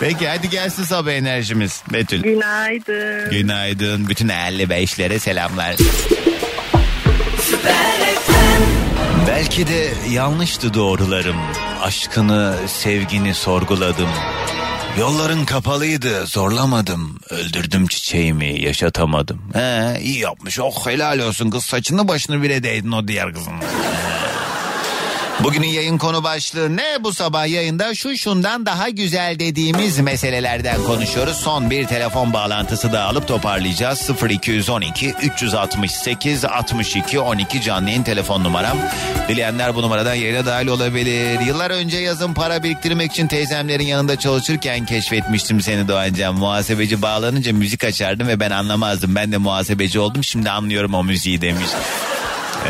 Peki hadi gelsin sabah enerjimiz Betül. Günaydın. Günaydın. Bütün 55'lere selamlar. Belki de yanlıştı doğrularım. Aşkını, sevgini sorguladım. Yolların kapalıydı, zorlamadım. Öldürdüm çiçeğimi, yaşatamadım. He, iyi yapmış. Oh helal olsun kız saçını başını bile değdin o diğer kızın. Bugünün yayın konu başlığı ne bu sabah yayında şu şundan daha güzel dediğimiz meselelerden konuşuyoruz. Son bir telefon bağlantısı da alıp toparlayacağız. 0212 368 62 12 canlı yayın telefon numaram. Dileyenler bu numaradan yayına dahil olabilir. Yıllar önce yazın para biriktirmek için teyzemlerin yanında çalışırken keşfetmiştim seni Doğancan. Muhasebeci bağlanınca müzik açardım ve ben anlamazdım. Ben de muhasebeci oldum şimdi anlıyorum o müziği demiş.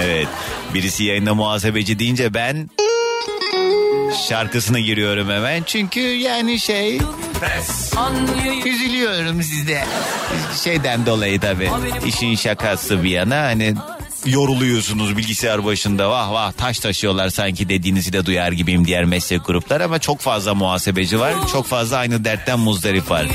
Evet. Birisi yayında muhasebeci deyince ben şarkısına giriyorum hemen. Çünkü yani şey üzülüyorum size. Şeyden dolayı tabii. İşin şakası bir yana hani yoruluyorsunuz bilgisayar başında vah vah taş taşıyorlar sanki dediğinizi de duyar gibiyim diğer meslek gruplar ama çok fazla muhasebeci var çok fazla aynı dertten muzdarip var.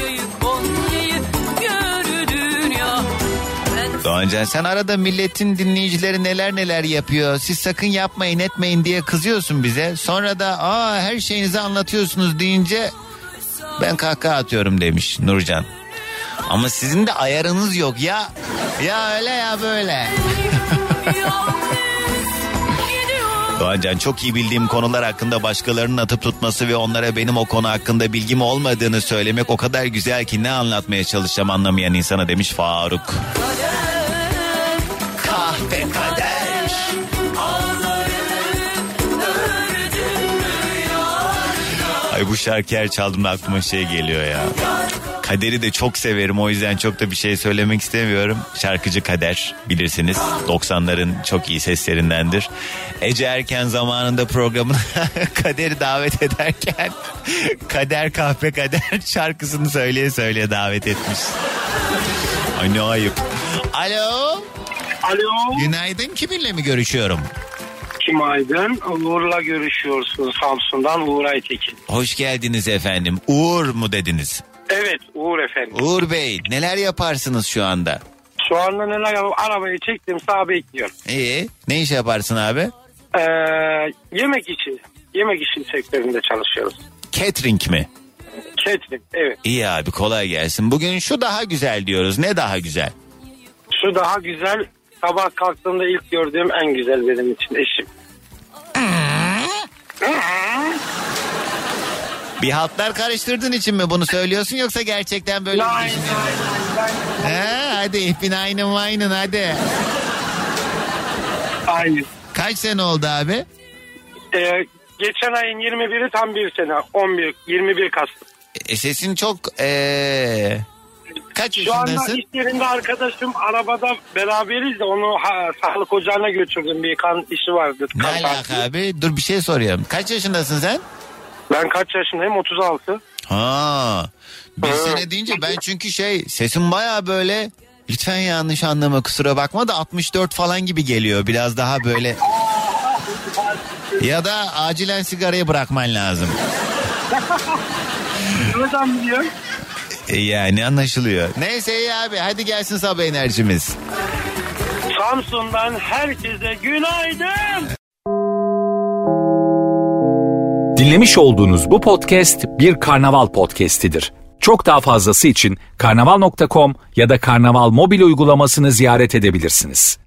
Doğancan sen arada milletin dinleyicileri neler neler yapıyor. Siz sakın yapmayın etmeyin diye kızıyorsun bize. Sonra da aa her şeyinizi anlatıyorsunuz deyince ben kahkaha atıyorum demiş Nurcan. Ama sizin de ayarınız yok ya. Ya öyle ya böyle. Doğancan çok iyi bildiğim konular hakkında başkalarının atıp tutması ve onlara benim o konu hakkında bilgim olmadığını söylemek o kadar güzel ki ne anlatmaya çalışacağım anlamayan insana demiş Faruk. Kahpe kader. Ay bu şarkı her çaldığımda aklıma şey geliyor ya. Kader'i de çok severim o yüzden çok da bir şey söylemek istemiyorum. Şarkıcı Kader bilirsiniz 90'ların çok iyi seslerindendir. Ece Erken zamanında programına Kader'i davet ederken Kader Kahpe Kader şarkısını söyleye söyleye davet etmiş. Ay ne ayıp. Alo. Alo. Günaydın kiminle mi görüşüyorum? Kim Aydın? Uğur'la görüşüyorsun Samsun'dan Uğur Aytekin. Hoş geldiniz efendim. Uğur mu dediniz? Evet Uğur efendim. Uğur Bey neler yaparsınız şu anda? Şu anda neler yapıyorum? Arabayı çektim sağ bekliyorum. İyi. Ne iş yaparsın abi? Ee, yemek işi. Yemek işi sektöründe çalışıyoruz. Catering mi? Catering evet. İyi abi kolay gelsin. Bugün şu daha güzel diyoruz. Ne daha güzel? Şu daha güzel sabah kalktığımda ilk gördüğüm en güzel benim için eşim. Bir haltlar karıştırdığın için mi bunu söylüyorsun yoksa gerçekten böyle mi düşünüyorsun? He, hadi ich bin einen Weinen hadi. Aynen. Kaç sene oldu abi? Ee, geçen ayın 21'i tam bir sene. 11, 21 Kasım. E, sesin çok ee, kaç Şu anda yaşındasın? iş yerinde arkadaşım arabada beraberiz de onu ha, sağlık ocağına götürdüm. Bir kan işi vardı. Ne Kan alaka abi? Dur bir şey soruyorum. Kaç yaşındasın sen? Ben kaç yaşındayım? 36. Ha. Bir sene deyince ben çünkü şey sesim baya böyle lütfen yanlış anlama kusura bakma da 64 falan gibi geliyor. Biraz daha böyle ya da acilen sigarayı bırakman lazım. Nereden biliyorsun? E, Yani anlaşılıyor. Neyse iyi abi hadi gelsin sabah enerjimiz. Samsun'dan herkese günaydın. Dinlemiş olduğunuz bu podcast bir karnaval podcastidir. Çok daha fazlası için karnaval.com ya da karnaval mobil uygulamasını ziyaret edebilirsiniz.